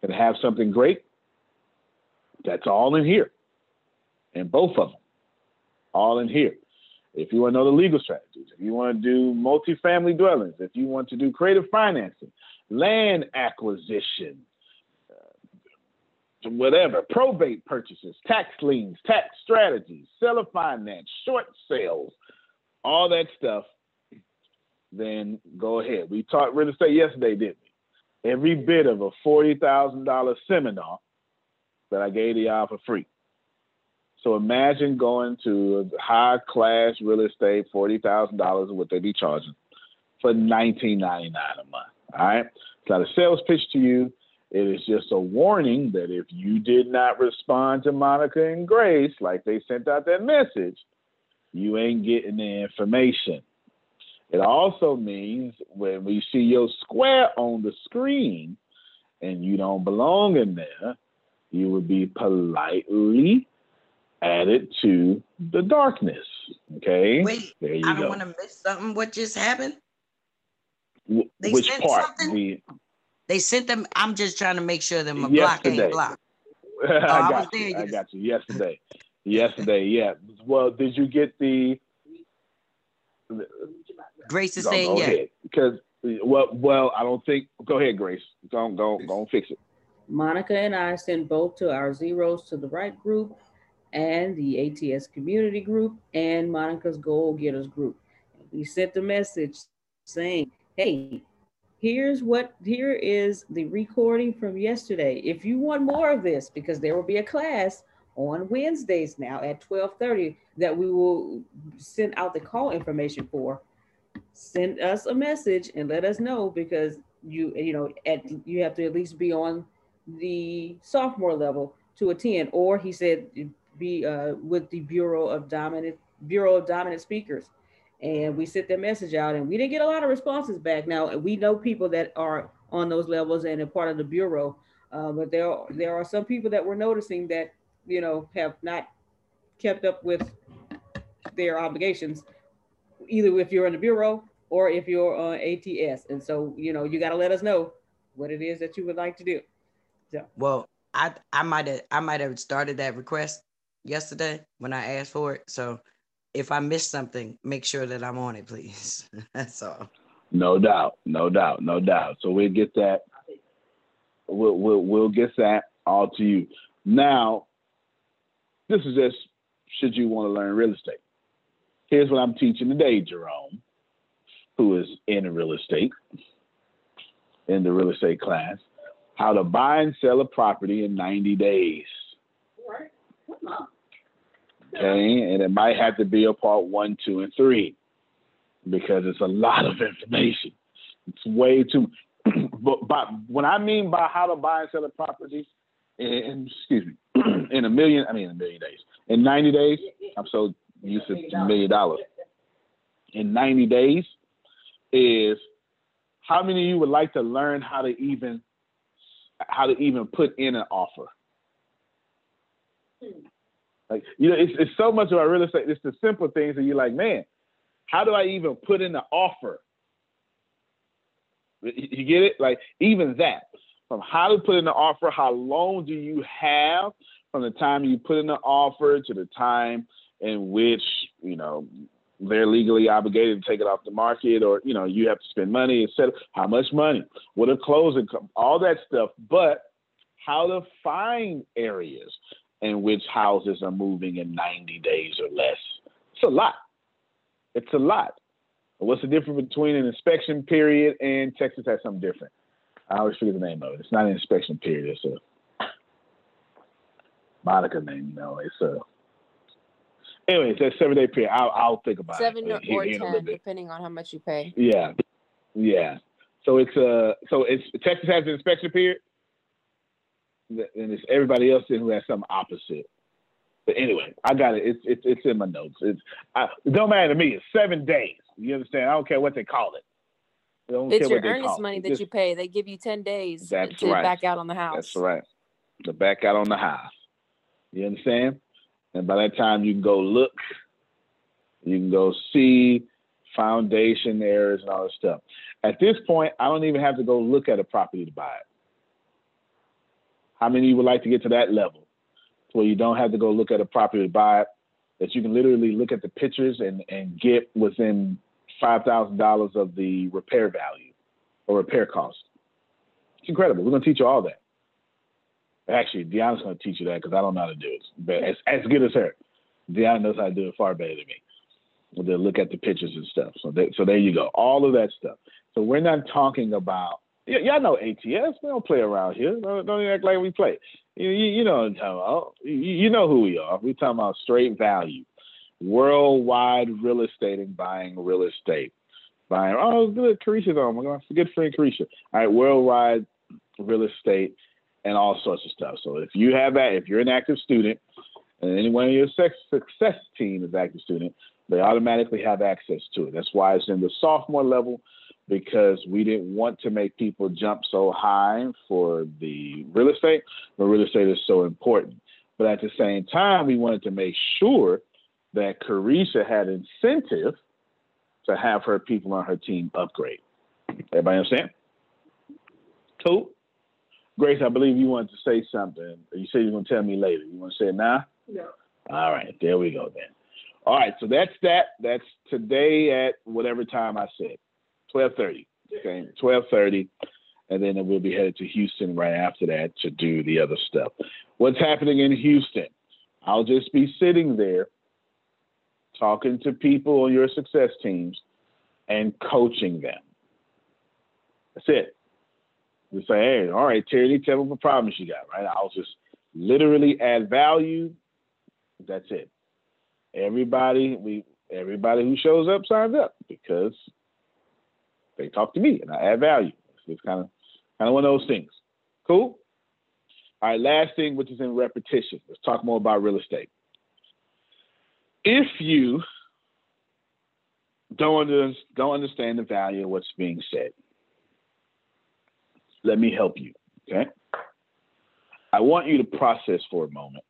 S9: can have something great. That's all in here, and both of them, all in here. If you want to know the legal strategies, if you want to do multifamily dwellings, if you want to do creative financing, land acquisition, uh, whatever, probate purchases, tax liens, tax strategies, seller finance, short sales, all that stuff, then go ahead. We talked real estate yesterday, didn't we? Every bit of a $40,000 seminar that I gave to y'all for free. So imagine going to a high class real estate, $40,000 what they be charging for $19.99 a month. All right. It's not a sales pitch to you. It is just a warning that if you did not respond to Monica and Grace like they sent out that message, you ain't getting the information. It also means when we see your square on the screen and you don't belong in there, you would be politely added to the darkness. Okay.
S5: Wait,
S9: there you
S5: I don't
S9: go.
S5: want to miss something. What just happened?
S9: Wh-
S5: They
S9: Which
S5: sent
S9: part?
S5: something?
S9: The,
S5: They sent them. I'm just trying to make sure that my block ain't blocked.
S9: I
S5: Oh, I
S9: got
S5: was
S9: you.
S5: there
S9: I got you. Yesterday. Yesterday, yeah. Well, did you get the?
S5: Grace is
S9: Go,
S5: saying
S9: go
S5: yes.
S9: Because well, well, I don't think. Go ahead, Grace. Go, go, go and fix it.
S10: Monica and I sent both to our zeros to the right group and the ATS community group and Monica's goal getters group. We sent the message saying, hey, here's what here is the recording from yesterday. If you want more of this, because there will be a class on Wednesdays now at 12:30 that we will send out the call information for. Send us a message and let us know because you you know at you have to at least be on the sophomore level to attend, or he said be uh, with the Bureau of Dominant Bureau of Dominant Speakers. And we sent that message out, and we didn't get a lot of responses back. Now we know people that are on those levels and are part of the bureau, uh, but there are, there are some people that we're noticing that you know have not kept up with their obligations, either if you're in the bureau or if you're on ATS. And so you know you got to let us know what it is that you would like to do. So
S5: Well, I I might have I might have started that request yesterday when I asked for it. So if I missed something, make sure that I'm on it, please. That's all.
S9: No doubt, no doubt, no doubt. So we'll get that. We'll we'll we'll get that all to you. Now, this is just should you want to learn real estate. Here's what I'm teaching today, Jerome, who is in real estate, in the real estate class, how to buy and sell a property in 90 days. Okay, and it might have to be a part one, two, and three because it's a lot of information. It's way too. but, but when I mean by how to buy and sell a property, in, excuse me, in a million, I mean a million days, in 90 days, I'm so used to a million dollars. In 90 days, is how many of you would like to learn how to even how to even put in an offer? Like you know, it's it's so much about real estate. It's the simple things that you're like, man, how do I even put in the offer? You get it? Like even that, from how to put in the offer, how long do you have from the time you put in the offer to the time in which you know they're legally obligated to take it off the market, or you know you have to spend money, etc. How much money? What a closing? All that stuff, but how to find areas in which houses are moving in 90 days or less. It's a lot. It's a lot. What's the difference between an inspection period and Texas has something different? I always forget the name of it. It's not an inspection period. It's a Monica name. No, it's a. Anyway, it's a seven day period. I'll, I'll think about
S13: Seven
S9: it
S13: or
S9: here
S13: or
S9: a little
S13: ten, depending on how much you pay.
S9: Yeah, yeah. So it's uh, so it's Texas has an inspection period, and it's everybody else in who has something opposite. But anyway, I got it. It's it's it's in my notes. It's I, it don't matter to me. It's seven days. You understand? I don't care what they call it. I don't
S13: It's
S9: care
S13: your earnest
S9: call it.
S13: money that
S9: just-
S13: you pay. They give you ten days
S9: That's
S13: to
S9: right.
S13: back out on the house.
S9: That's right. To back out on the house. You understand? And by that time, you can go look, you can go see foundation errors and all this stuff. At this point, I don't even have to go look at a property to buy it. How many would like to get to that level where you don't have to go look at a property to buy it, that you can literally look at the pictures and, and get within $5,000 of the repair value or repair cost? It's incredible. We're going to teach you all that. Actually, Deanna's going to teach you that because I don't know how to do it. But as, as good as her, Deanna knows how to do it far better than me. They'll look at the pictures and stuff. So, they, so there you go. All of that stuff. So we're not talking about. Y- y'all know ATS. We don't play around here. Don't, don't act like we play. You, you, you know what I'm talking about. You, you know who we are. We're talking about straight value, worldwide real estate and buying real estate. Buying. Oh, good. Carisha's on. My good friend Carisha. All right, worldwide real estate and all sorts of stuff. So if you have that, if you're an active student, and anyone in your success team is active student, they automatically have access to it. That's why it's in the sophomore level because we didn't want to make people jump so high for the real estate, but real estate is so important. But at the same time, we wanted to make sure that Carisha had incentive to have her people on her team upgrade. Everybody understand? Cool. Grace, I believe you wanted to say something. You said you're going to tell me later. You want to say it now?
S16: No.
S9: All right, there we go then. All right, so that's that. That's today at whatever time I said, twelve thirty. Okay, twelve thirty, and then we'll be headed to Houston right after that to do the other stuff. What's happening in Houston? I'll just be sitting there, talking to people on your success teams, and coaching them. That's it. Just say, hey, all right, Terry, tell me what problems you got, right? I'll just literally add value. That's it. Everybody, we everybody who shows up signs up because they talk to me and I add value. It's kind of kind of one of those things. Cool. All right, last thing, which is in repetition. Let's talk more about real estate. If you don't under, don't understand the value of what's being said, let me help you. Okay. I want you to process for a moment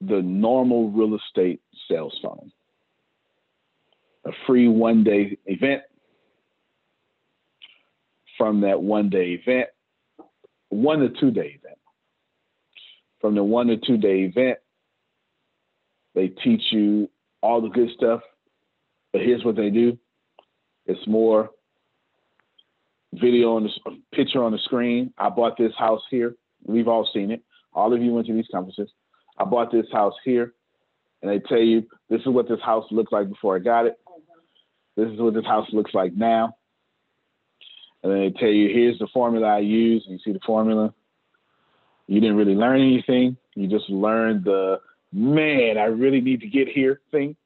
S9: the normal real estate sales funnel. A free one day event. From that one day event, one to two day event. From the one to two day event, they teach you all the good stuff. But here's what they do it's more video on the picture on the screen. I bought this house here. We've all seen it. All of you went to these conferences. I bought this house here, and they tell you this is what this house looked like before I got it. This is what this house looks like now. And then they tell you here's the formula I use, you see the formula. You didn't really learn anything. You just learned the man, I really need to get here thing.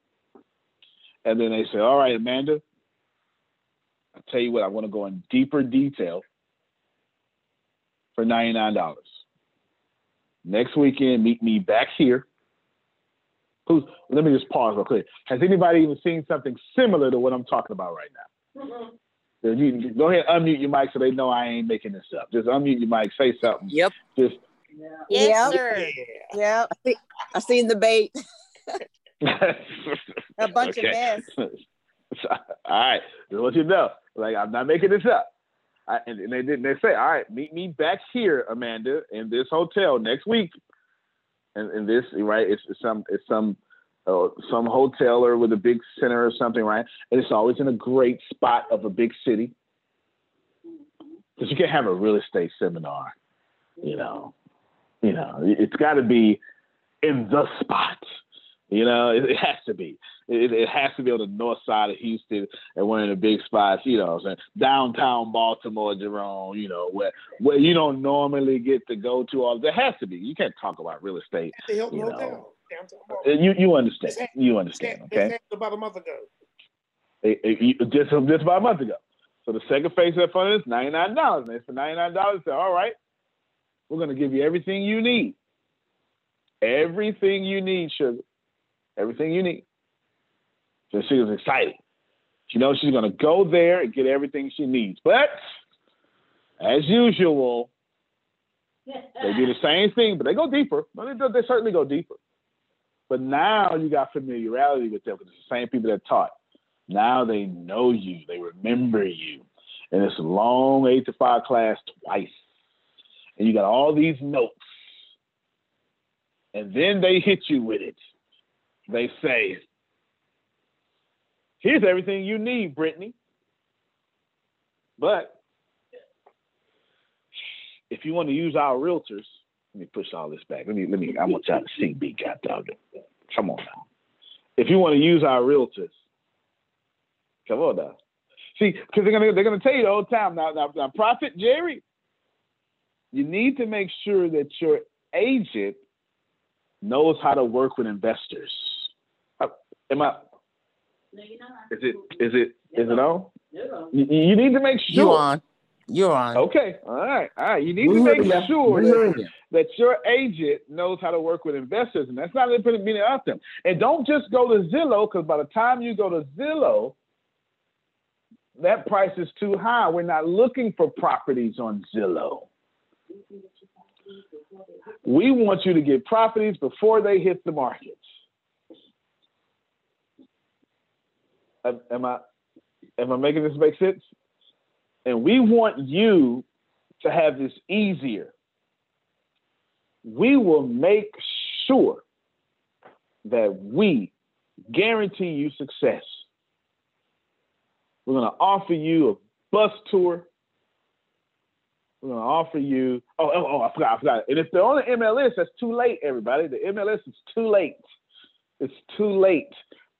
S9: And then they say, all right, Amanda, I'll tell you what, I want to go in deeper detail for $99. Next weekend, meet me back here. Who's, let me just pause real quick. Has anybody even seen something similar to what I'm talking about right now? Mm-hmm. So you, go ahead, and unmute your mic so they know I ain't making this up. Just unmute your mic, say something.
S14: Yep.
S9: Just
S14: Yes,
S11: Yep.
S14: sir. Yep. I, see, I seen the bait. A bunch
S9: Okay.
S14: of mess.
S9: all right, just want you to know. Like I'm not making this up. I, and, and they didn't. They say, all right, meet me back here, Amanda, in this hotel next week. And, this, right? It's, it's some, it's some, uh, some hotel or with a big center or something, right? And it's always in a great spot of a big city. Because you can have a real estate seminar, you know, you know, it's got to be in the spot. You know, it, it has to be. It, it has to be on the north side of Houston and one of the big spots, you know, saying downtown Baltimore, Jerome, you know, where where you don't normally get to go to all there has to be. You can't talk about real estate. You know. Uh, You you understand. You understand, okay?
S23: about a month ago.
S9: It- it- you- just just about a month ago. So the second phase of that fund is ninety nine dollars. And it's for ninety nine dollars. Say, all right, we're gonna give you everything you need. Everything you need, sugar. Everything you need. So she was excited. She knows she's gonna go there and get everything she needs. But as usual, They do the same thing, but they go deeper. They, they certainly go deeper. But now you got familiarity with them because it's the same people that taught. Now they know you, they remember you. And it's a long eight to five class twice. And you got all these notes. And then they hit you with it. They say, Here's everything you need, Brittany. But if you want to use our realtors, let me push all this back. Let me let me I want y'all to see me, God dog. Come on now. If you want to use our realtors, come on now. See, because they're gonna they're gonna tell you the whole time now, now, now, Prophet Jerry, you need to make sure that your agent knows how to work with investors. Am I? Is it is it is it on? You, you need to make sure.
S24: you're on? You're on.
S9: Okay. All right. All right. You need
S24: We
S9: to make
S24: ya.
S9: sure that, that your agent knows how to work with investors, and that's not putting meaning out them. And don't just go to Zillow because by the time you go to Zillow, that price is too high. We're not looking for properties on Zillow. We want you to get properties before they hit the markets. Am, I am I making this make sense? And we want you to have this easier. We will make sure that we guarantee you success. We're going to offer you a bus tour. We're going to offer you. Oh, oh, oh, I forgot, I forgot. And if they're on the MLS, that's too late, everybody. The MLS is too late. It's too late.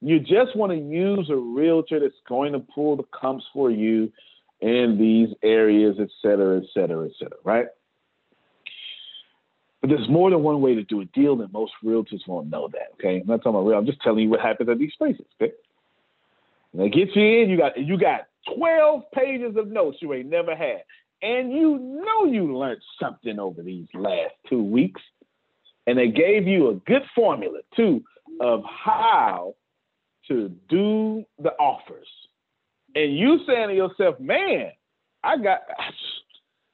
S9: You just want to use a realtor that's going to pull the comps for you in these areas, et cetera, et cetera, et cetera, right? But there's more than one way to do a deal, and most realtors won't know that. Okay, I'm not talking about real. I'm just telling you what happens at these places. Okay, and they get you in. You got you got 12 pages of notes you ain't never had, and you know you learned something over these last two weeks, and they gave you a good formula too of how to do the offers. And you saying to yourself, man, I got,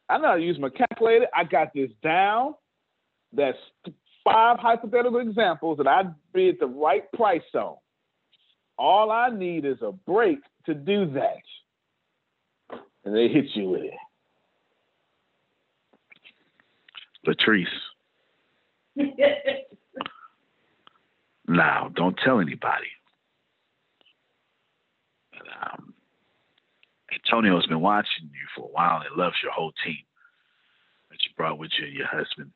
S9: I know how to use my calculator. I got this down. That's five hypothetical examples that I bid the right price on. All I need is a break to do that. And they hit you with it. Latrice, now don't tell anybody. Um, Antonio's been watching you for a while and loves your whole team that you brought with you and your husband.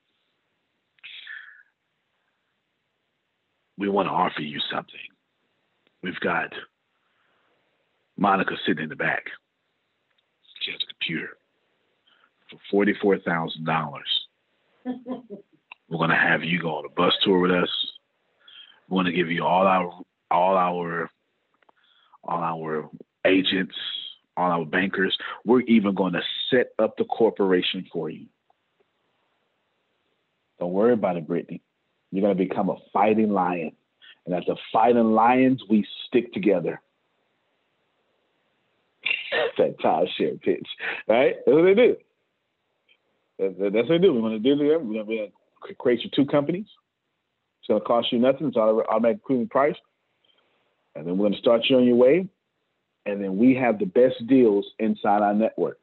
S9: We want to offer you something. We've got Monica sitting in the back. She has a computer for forty-four thousand dollars. We're going to have you go on a bus tour with us. We're going to give you all our all our all our agents, all our bankers. We're even going to set up the corporation for you. Don't worry about it, Brittany. You're going to become a fighting lion. And as a fighting lions, we stick together. That timeshare pitch, right? That's what they do. That- that- That's what they do. We're going to do it. We're going to create you two companies. It's going to cost you nothing. It's auto- automatic premium price. And then we're going to start you on your way. And then we have the best deals inside our network.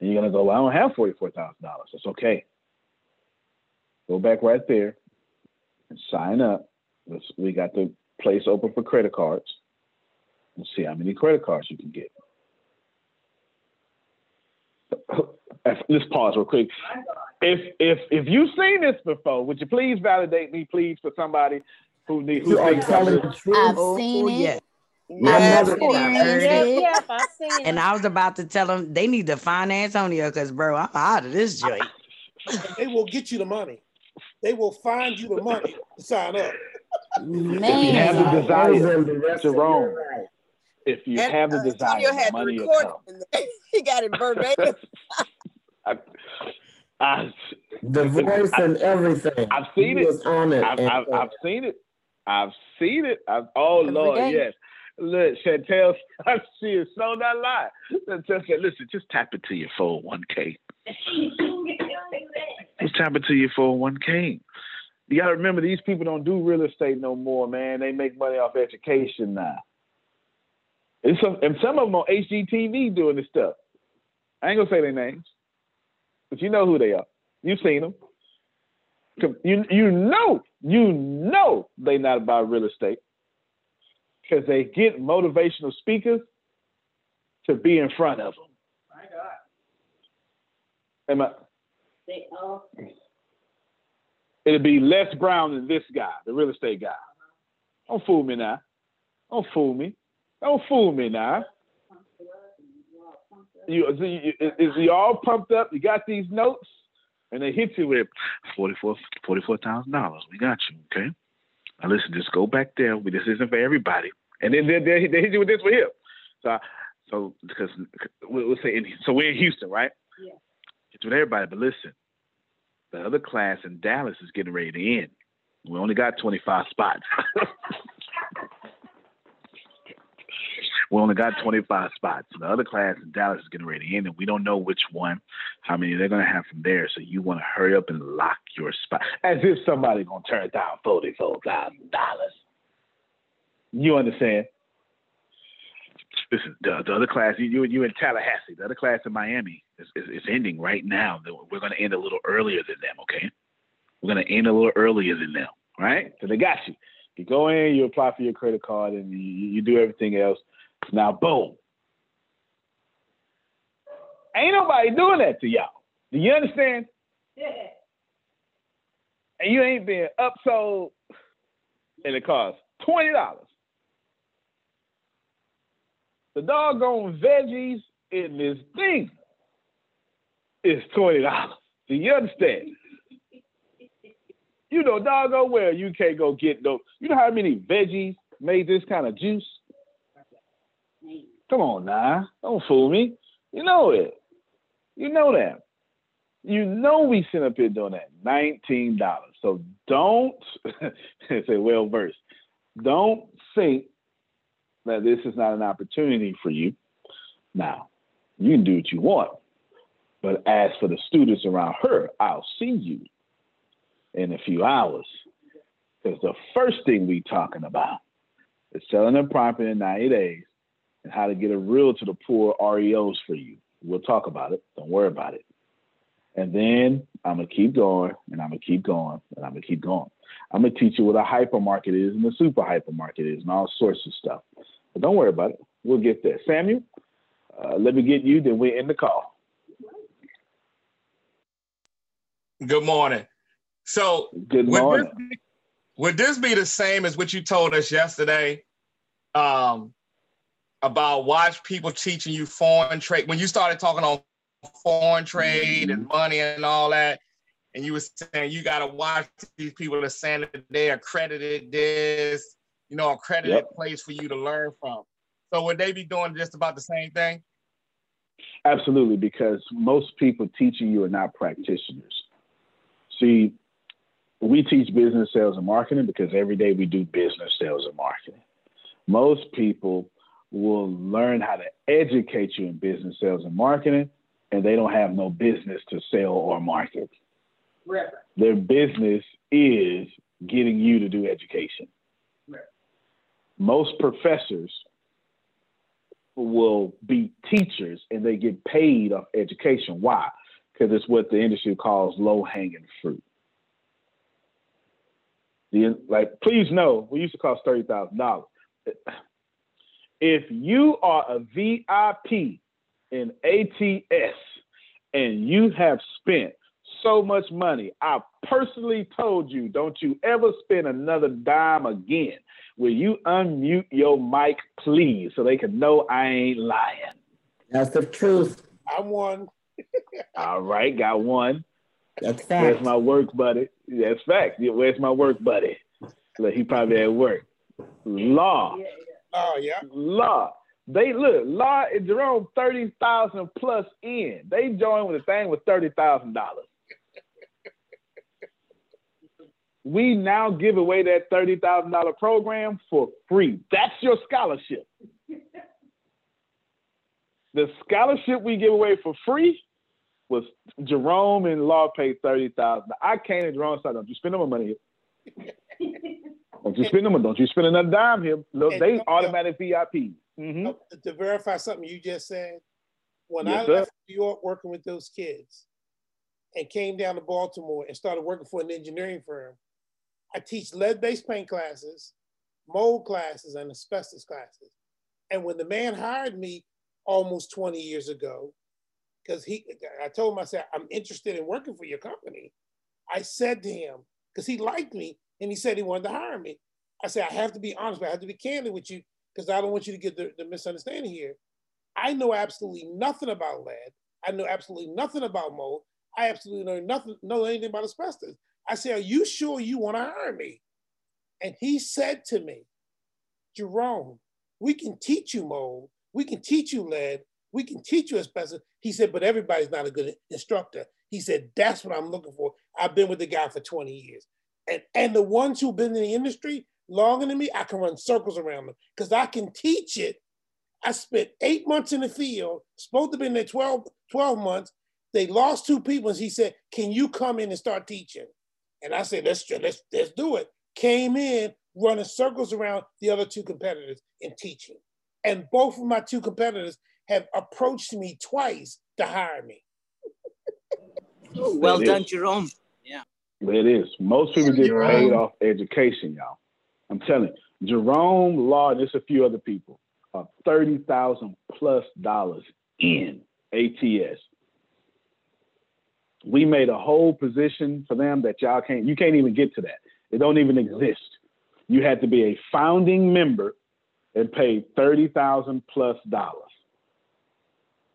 S9: And you're going to go, well, I don't have $44,000. That's okay. Go back right there and sign up. We got the place open for credit cards. Let's see how many credit cards you can get. Let's pause real quick. If if if you've seen this before, would you please validate me, please, for somebody who needs who
S20: You are
S9: thinks I'm
S20: telling
S9: this-
S20: the truth.
S7: I've
S5: Oh,
S7: seen it.
S5: yeah.
S7: I've
S5: Yes,
S7: experienced it.
S11: Yep, I've seen it.
S5: And I was about to tell them they need to find Antonio because, bro, I'm out of this joint.
S23: They will get you the money. They will find you the money to sign up. Man.
S9: If you have the desire, Jerome. If you
S14: And,
S9: have the
S14: uh,
S9: desire,
S14: Antonio
S9: the
S14: had
S9: money will
S14: record
S9: come.
S14: it. he got it verbatim.
S9: I, I,
S20: The voice and everything.
S9: I've seen
S20: He
S9: it.
S20: on it.
S9: I've, I've, I've seen it. I've seen it. I've, oh
S20: Every
S9: Lord,
S20: day.
S9: yes. Look, Chantel, she is so not lying. Chantel said, "Listen, just tap into your 401k. What's happening to your 401k? You got to remember, these people don't do real estate no more, man. They make money off education now. And some, and some of them on HGTV doing this stuff. I ain't gonna say their names, but you know who they are. You've seen them. You you know you know they not about real estate because they get motivational speakers to be in front of them.
S10: My God.
S9: Am I,
S10: They all.
S9: it'll be Les Brown than this guy, the real estate guy. Uh-huh. Don't fool me now. Don't fool me. Don't fool me now. You, is, is, is you all pumped up? You got these notes, and they hit you with forty-four, forty-four thousand dollars. We got you, okay? Now listen, just go back there. We- This isn't for everybody. And then they, they, they hit you with this one here. So, I- so because we'll say, in, so we're in Houston, right?
S10: Yeah.
S9: It's with everybody, but listen, the other class in Dallas is getting ready to end. We only got 25 spots. we only got 25 spots. The other class in Dallas is getting ready to end, and we don't know which one, how many they're to have from there. So you want to hurry up and lock your spot. As if somebody to turn down $44,000. You understand? Listen, the, the other class, you, you you in Tallahassee. The other class in Miami is, is, is ending right now. We're going to end a little earlier than them, okay? We're going to end a little earlier than them, right? So they got you. You go in, you apply for your credit card, and you, you do everything else. Now, boom. Ain't nobody doing that to y'all. Do you understand?
S10: Yeah.
S9: And you ain't being upsold, and it costs twenty dollars. The doggone veggies in this thing is twenty dollars. Do you understand? You know, doggone well you can't go get those. You know how many veggies made this kind of juice? Come on now, don't fool me. You know it. You know that. You know we sit up here doing that. Nineteen dollars. So don't say well versed. Don't think that this is not an opportunity for you. Now, you can do what you want. But as for the students around her, I'll see you in a few hours. Because the first thing we talking about is selling a property in 90 days and how to get a real to the poor REOs for you. We'll talk about it. Don't worry about it. And then I'm gonna keep going and I'm gonna keep going and I'm gonna keep going. I'm gonna teach you what a hypermarket is and a super hypermarket is and all sorts of stuff. But don't worry about it. We'll get there. Samuel, uh, let me get you, then we end the call.
S25: Good morning. So,
S9: Good
S25: would
S9: morning.
S25: This be, would this be the same as what you told us yesterday um, about watch people teaching you foreign trade? When you started talking on foreign trade and mm-hmm. money and all that, and you were saying you got to watch these people that are saying that they accredited this, you know, accredited
S9: Yep.
S25: place for you to learn from. So, would they be doing just about the same thing?
S9: Absolutely, because most people teaching you are not practitioners. See, we teach business sales and marketing because every day we do business sales and marketing. Most people will learn how to educate you in business sales and marketing, and they don't have no business to sell or market.
S10: Reverend.
S9: Their business is getting you to do education. Most professors will be teachers and they get paid off education. Why? Because it's what the industry calls low hanging fruit. The, like, please know, we used to cost thirty thousand dollars. If you are a VIP in ATS and you have spent so much money, I personally told you, don't you ever spend another dime again. Will you unmute your mic, please, so they can know I ain't lying?
S26: That's the truth.
S23: I'm one.
S9: All right, got one.
S26: That's fact.
S9: Where's my work buddy? That's fact. Where's my work buddy? Look, he probably at work. Law.
S23: Oh yeah.
S9: Law. They look, Law and Jerome thirty thousand plus in. They joined with a thing with thirty thousand dollars. We now give away that thirty thousand dollar program for free. That's your scholarship. The scholarship we give away for free was Jerome and Law paid thirty thousand. I came to Jerome said, "Don't you spend no more money Don't you spend more? Don't you spend another dime here? Look, they automatic VIP." hmm
S23: to verify something you just said, when
S9: Yes,
S23: I
S9: sir.
S23: left New York working with those kids and came down to Baltimore and started working for an engineering firm, I teach lead-based paint classes, mold classes, and asbestos classes. And when the man hired me almost 20 years ago, because he I told him, I said, I'm interested in working for your company. I said to him, because he liked me and he said he wanted to hire me. I said, I have to be honest, but I have to be candid with you because I don't want you to get the, the misunderstanding here. I know absolutely nothing about lead. I know absolutely nothing about mold. I absolutely know nothing, know anything about asbestos. I said, Are you sure you want to hire me? And he said to me, Jerome, we can teach you mold, we can teach you lead, we can teach you asbestos. He said, but everybody's not a good instructor. He said, that's what I'm looking for. I've been with the guy for 20 years. And, and the ones who've been in the industry longer than me, I can run circles around them because I can teach it. I spent eight months in the field, supposed to be in there 12, 12 months. They lost two people. And he said, Can you come in and start teaching? And I said, Let's let's let's do it. Came in running circles around the other two competitors in teaching. And both of my two competitors have approached me twice to hire me.
S27: Well done, Jerome.
S9: It is. Most people get
S27: Jerome.
S9: paid off education, y'all. I'm telling you. Jerome Law and there's a few other people are thirty thousand plus dollars in ATS. We made a whole position for them that y'all can't. You can't even get to that. It don't even exist. You had to be a founding member and paid thirty thousand plus dollars.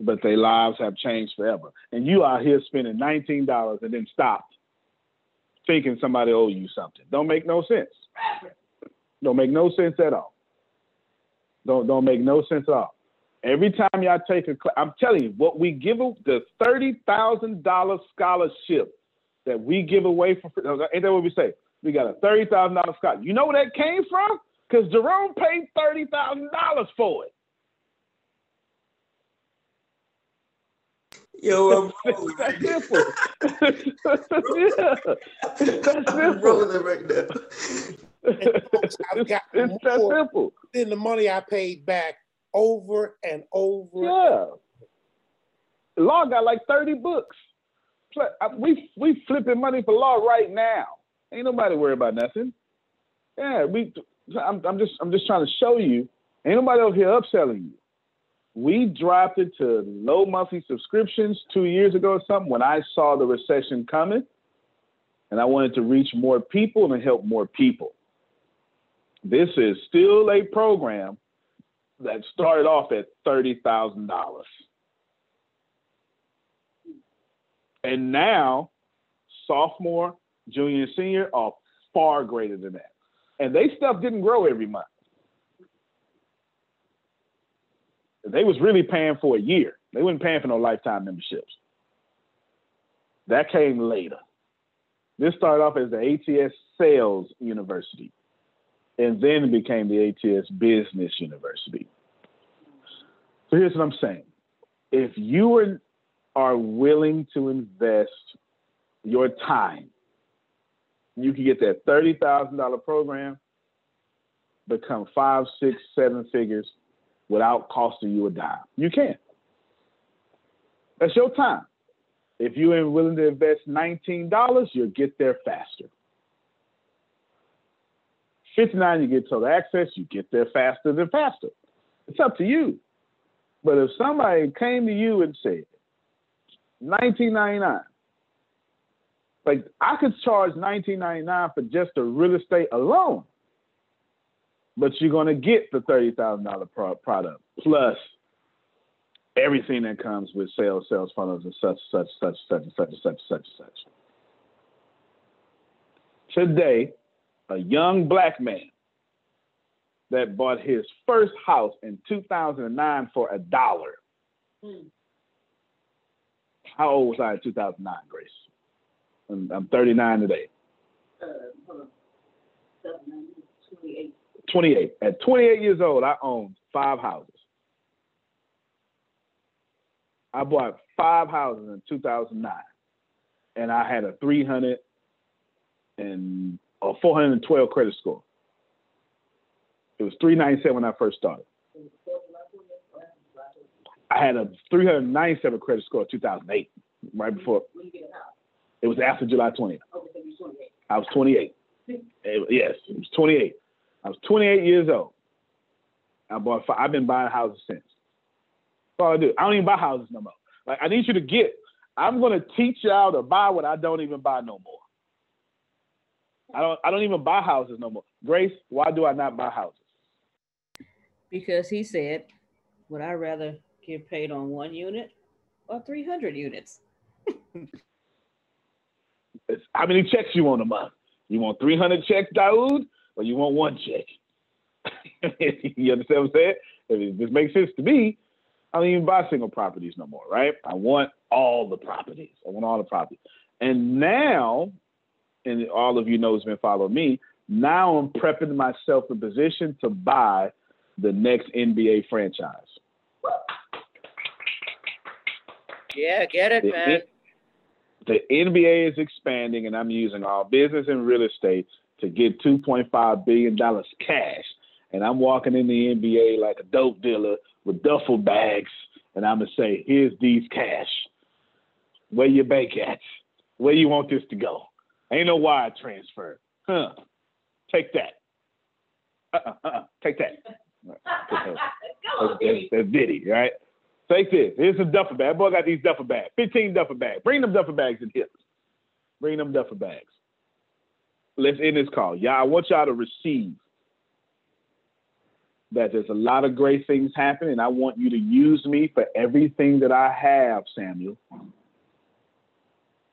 S9: But their lives have changed forever. And you out here spending nineteen dollars and then stopped thinking somebody owe you something. Don't make no sense. Don't make no sense at all. Don't don't make no sense at all. Every time y'all take a class, I'm telling you, what we give the thirty thousand dollar scholarship that we give away for. Ain't that what we say? We got a thirty thousand dollar scholarship. You know where that came from? Because Jerome paid thirty thousand dollars for it.
S26: Yo, I'm
S9: It's that simple. yeah. It's that simple.
S26: rolling right now.
S23: I've got
S9: It's that simple.
S23: than the money I paid back over and over.
S9: Yeah. Law got like 30 books. Uh, we we flipping money for law right now. Ain't nobody worried about nothing. Yeah, we I'm, I'm just I'm just trying to show you. Ain't nobody over here upselling you. We dropped it to low monthly subscriptions two years ago or something when I saw the recession coming, and I wanted to reach more people and help more people. This is still a program that started off at thirty thousand dollars, and now sophomore, junior, and senior are far greater than that, and they stuff didn't grow every month. They was really paying for a year. They weren't paying for no lifetime memberships. That came later. This started off as the ATS Sales University, and then it became the ATS Business University. So here's what I'm saying. If you are, willing to invest your time, you can get that $30,000 program, become five, six, seven figures without costing you a dime. You can. That's your time. If you ain't willing to invest $19, you'll get there faster. 59 you get total access, you get there faster than faster. It's up to you. But if somebody came to you and said, 1999, like I could charge 1999 for just the real estate alone, but you're gonna get the thirty thousand dollar product plus everything that comes with sales, sales funnels, and such, such, such, such, such, such, such, such. Today, a young black man that bought his first house in 2009 for a dollar. How old was I in 2009, Grace? I'm, I'm 39 today.
S10: Uh, hold on. 28.
S9: 28. At 28 years old, I owned five houses. I bought five houses in 2009, and I had a 300 and a 412 credit score. It was 397 when I first started. I had a 397 credit score in 2008, right before. It was after July 20th. I was 28. It- yes, it was 28. I was 28 years old. I bought. Five, I've been buying houses since. That's all I do. I don't even buy houses no more. Like I need you to get. I'm gonna teach y'all to buy what I don't even buy no more. I don't. I don't even buy houses no more. Grace, why do I not buy houses?
S10: Because he said, would I rather get paid on one unit or 300 units?
S9: How many checks you want a month? You want 300 checks, Daoud, or you want one check? you understand what I'm saying? If this makes sense to me, I don't even buy single properties no more, right? I want all the properties. I want all the properties. And now, and all of you know who's been following me, now I'm prepping myself in position to buy the next NBA franchise.
S27: Yeah, get it,
S9: The-
S27: man.
S9: the NBA is expanding, and I'm using all business and real estate to get $2.5 billion cash. And I'm walking in the NBA like a dope dealer with duffel bags, and I'm going to say, here's these cash. Where your bank at? Where you want this to go? Ain't no wire transfer. Huh. Take that. Uh-uh, uh-uh. Take that. That's, that's, that's Diddy, right? Take this. Here's some duffel bag. Boy got these duffel bags. 15 duffel bags. Bring them duffel bags in here. Bring them duffel bags. Let's end this call. Y'all, I want y'all to receive that there's a lot of great things happening. and I want you to use me for everything that I have, Samuel.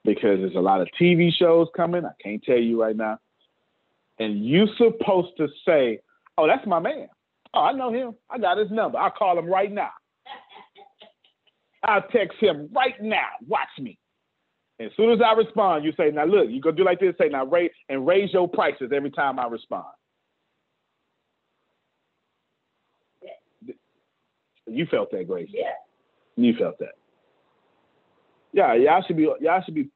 S9: Because there's a lot of TV shows coming. I can't tell you right now. And you're supposed to say, Oh, that's my man. Oh, I know him. I got his number. I'll call him right now. I'll text him right now. Watch me. As soon as I respond, you say, now look, you go do like this, say, now raise and raise your prices every time I respond. You felt that, Grace.
S16: Yeah.
S9: You felt that. Yeah, y'all should be y'all should be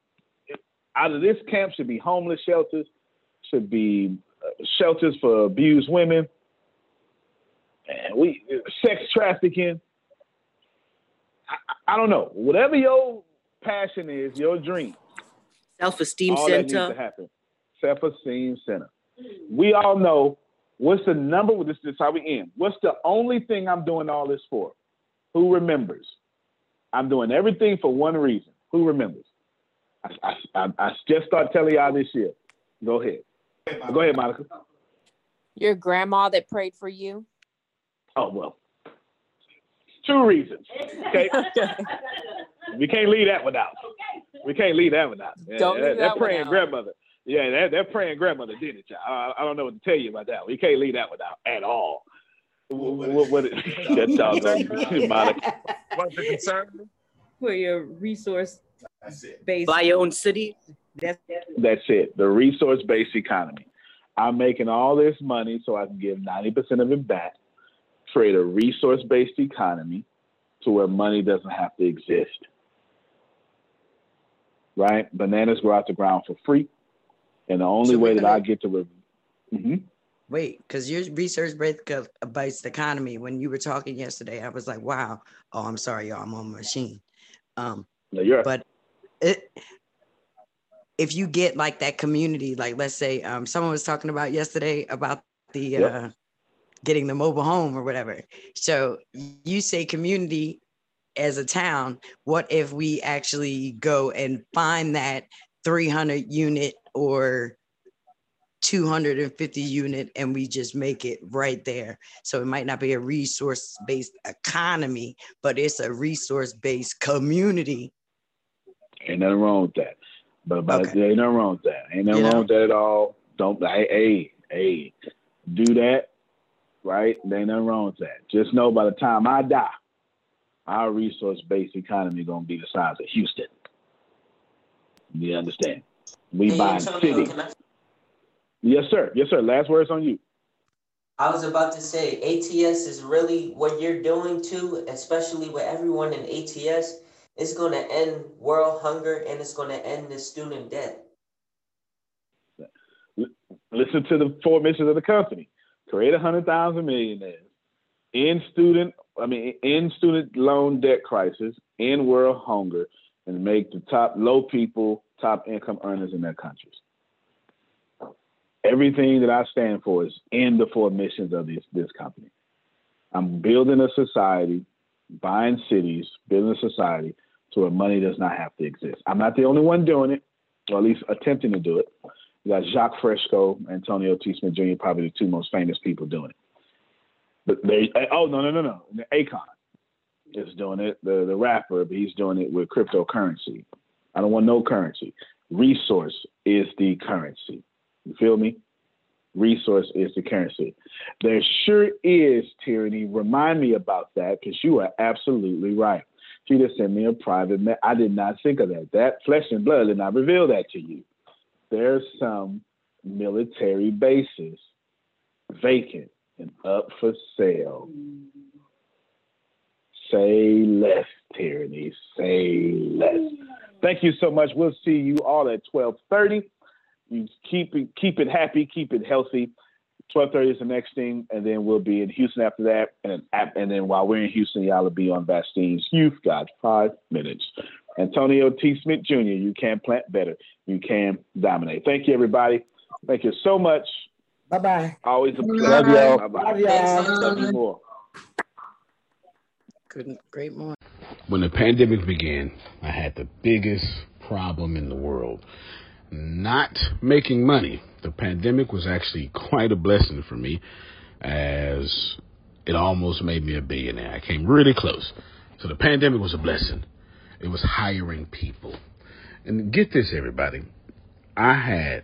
S9: out of this camp should be homeless shelters, should be uh, shelters for abused women, and we sex trafficking. I, I don't know. Whatever your passion is, your dream,
S13: Self-esteem
S9: all that needs
S13: center.
S9: to happen. Self-esteem center. We all know what's the number. With this is how we end. What's the only thing I'm doing all this for? Who remembers? I'm doing everything for one reason. Who remembers? I, I, I, I just start telling y'all this year. Go ahead. Go ahead, Monica.
S13: Your grandma that prayed for you.
S9: Oh well. Two reasons. Okay. we can't leave that one out. We can't leave that one out. Yeah,
S13: Don't leave
S9: that,
S13: that
S9: praying
S13: out.
S9: grandmother. Yeah, that, that praying grandmother did it, y'all. I, I don't know what to tell you about that. We can't leave that one out at all. What, what, what, that doggone Monica.
S25: What's the concern?
S10: For your resource based.
S13: Buy your own city.
S10: That's
S9: That's it. The resource based economy. I'm making all this money so I can give 90% of it back, create a resource based economy to where money doesn't have to exist. Right? Bananas grow out the ground for free. And the only
S5: So
S9: way that I get to. Re- Mhm.
S5: Wait, because your research based based economy. When you were talking yesterday, I was like, "Wow." Oh, I'm sorry, y'all. I'm on my machine. Um,
S9: No, you're
S5: but it, if you get like that community, like let's say um, someone was talking about yesterday about the
S9: Yep.
S5: uh, getting the mobile home or whatever. So you say community as a town. What if we actually go and find that 300 unit or 250 unit and we just make it right there. So it might not be a resource based economy, but it's a resource based community.
S9: Ain't nothing wrong with that. But,
S5: Okay.
S9: ain't nothing wrong with that. Ain't nothing
S5: You
S9: wrong
S5: know?
S9: with that at all. Don't hey, hey, hey, do that, right? There ain't nothing wrong with that. Just know by the time I die, our resource based economy gonna be the size of Houston. You understand? We
S28: Hey,
S9: buy cities.
S28: I-
S9: Yes, sir. Yes, sir. Last words on you.
S28: I was about to say ATS is really what you're doing too, especially with everyone in ATS. It's going to end world hunger and it's going to end the student debt.
S9: Listen to the four missions of the company: create a hundred thousand millionaires, end student, I mean, end student loan debt crisis, end world hunger, and make the top low people top income earners in their countries. Everything that I stand for is in the four missions of this this company. I'm building a society, buying cities, building a society to where money does not have to exist. I'm not the only one doing it, or at least attempting to do it. You got Jacques Fresco, Antonio T. Smith Jr., probably the two most famous people doing it. They, eh, oh no, no, no, no, Akon is doing it, the the rapper, but he's doing it with cryptocurrency. I don't want no currency. Resource is the currency. You feel me? Resource is the currency. There sure is tyranny. Remind me about that because you are absolutely right. She just sent me a private. Me- I did not think of that. That flesh and blood did not reveal that to you. There's some military bases vacant and up for sale. Say less, tyranny. Say less. Thank you so much. We'll see you all at 1230. You keep it, keep it happy, keep it healthy. 1230 is the next thing, and then we'll be in Houston after that. And, and then while we're in Houston, y'all will be on Bastine's You've Got Five Minutes. Antonio T. Smith Jr., you can plant better. You can dominate. Thank you, everybody. Thank you so much.
S26: Bye bye.
S9: Always a pleasure.
S26: Love y'all.
S9: Bye-bye.
S26: Love y'all.
S9: Love you more.
S5: Couldn't great morning.
S19: When the pandemic began, I had the biggest problem in the world. Not making money. The pandemic was actually quite a blessing for me as it almost made me a billionaire. I came really close. So the pandemic was a blessing. It was hiring people. And get this, everybody. I had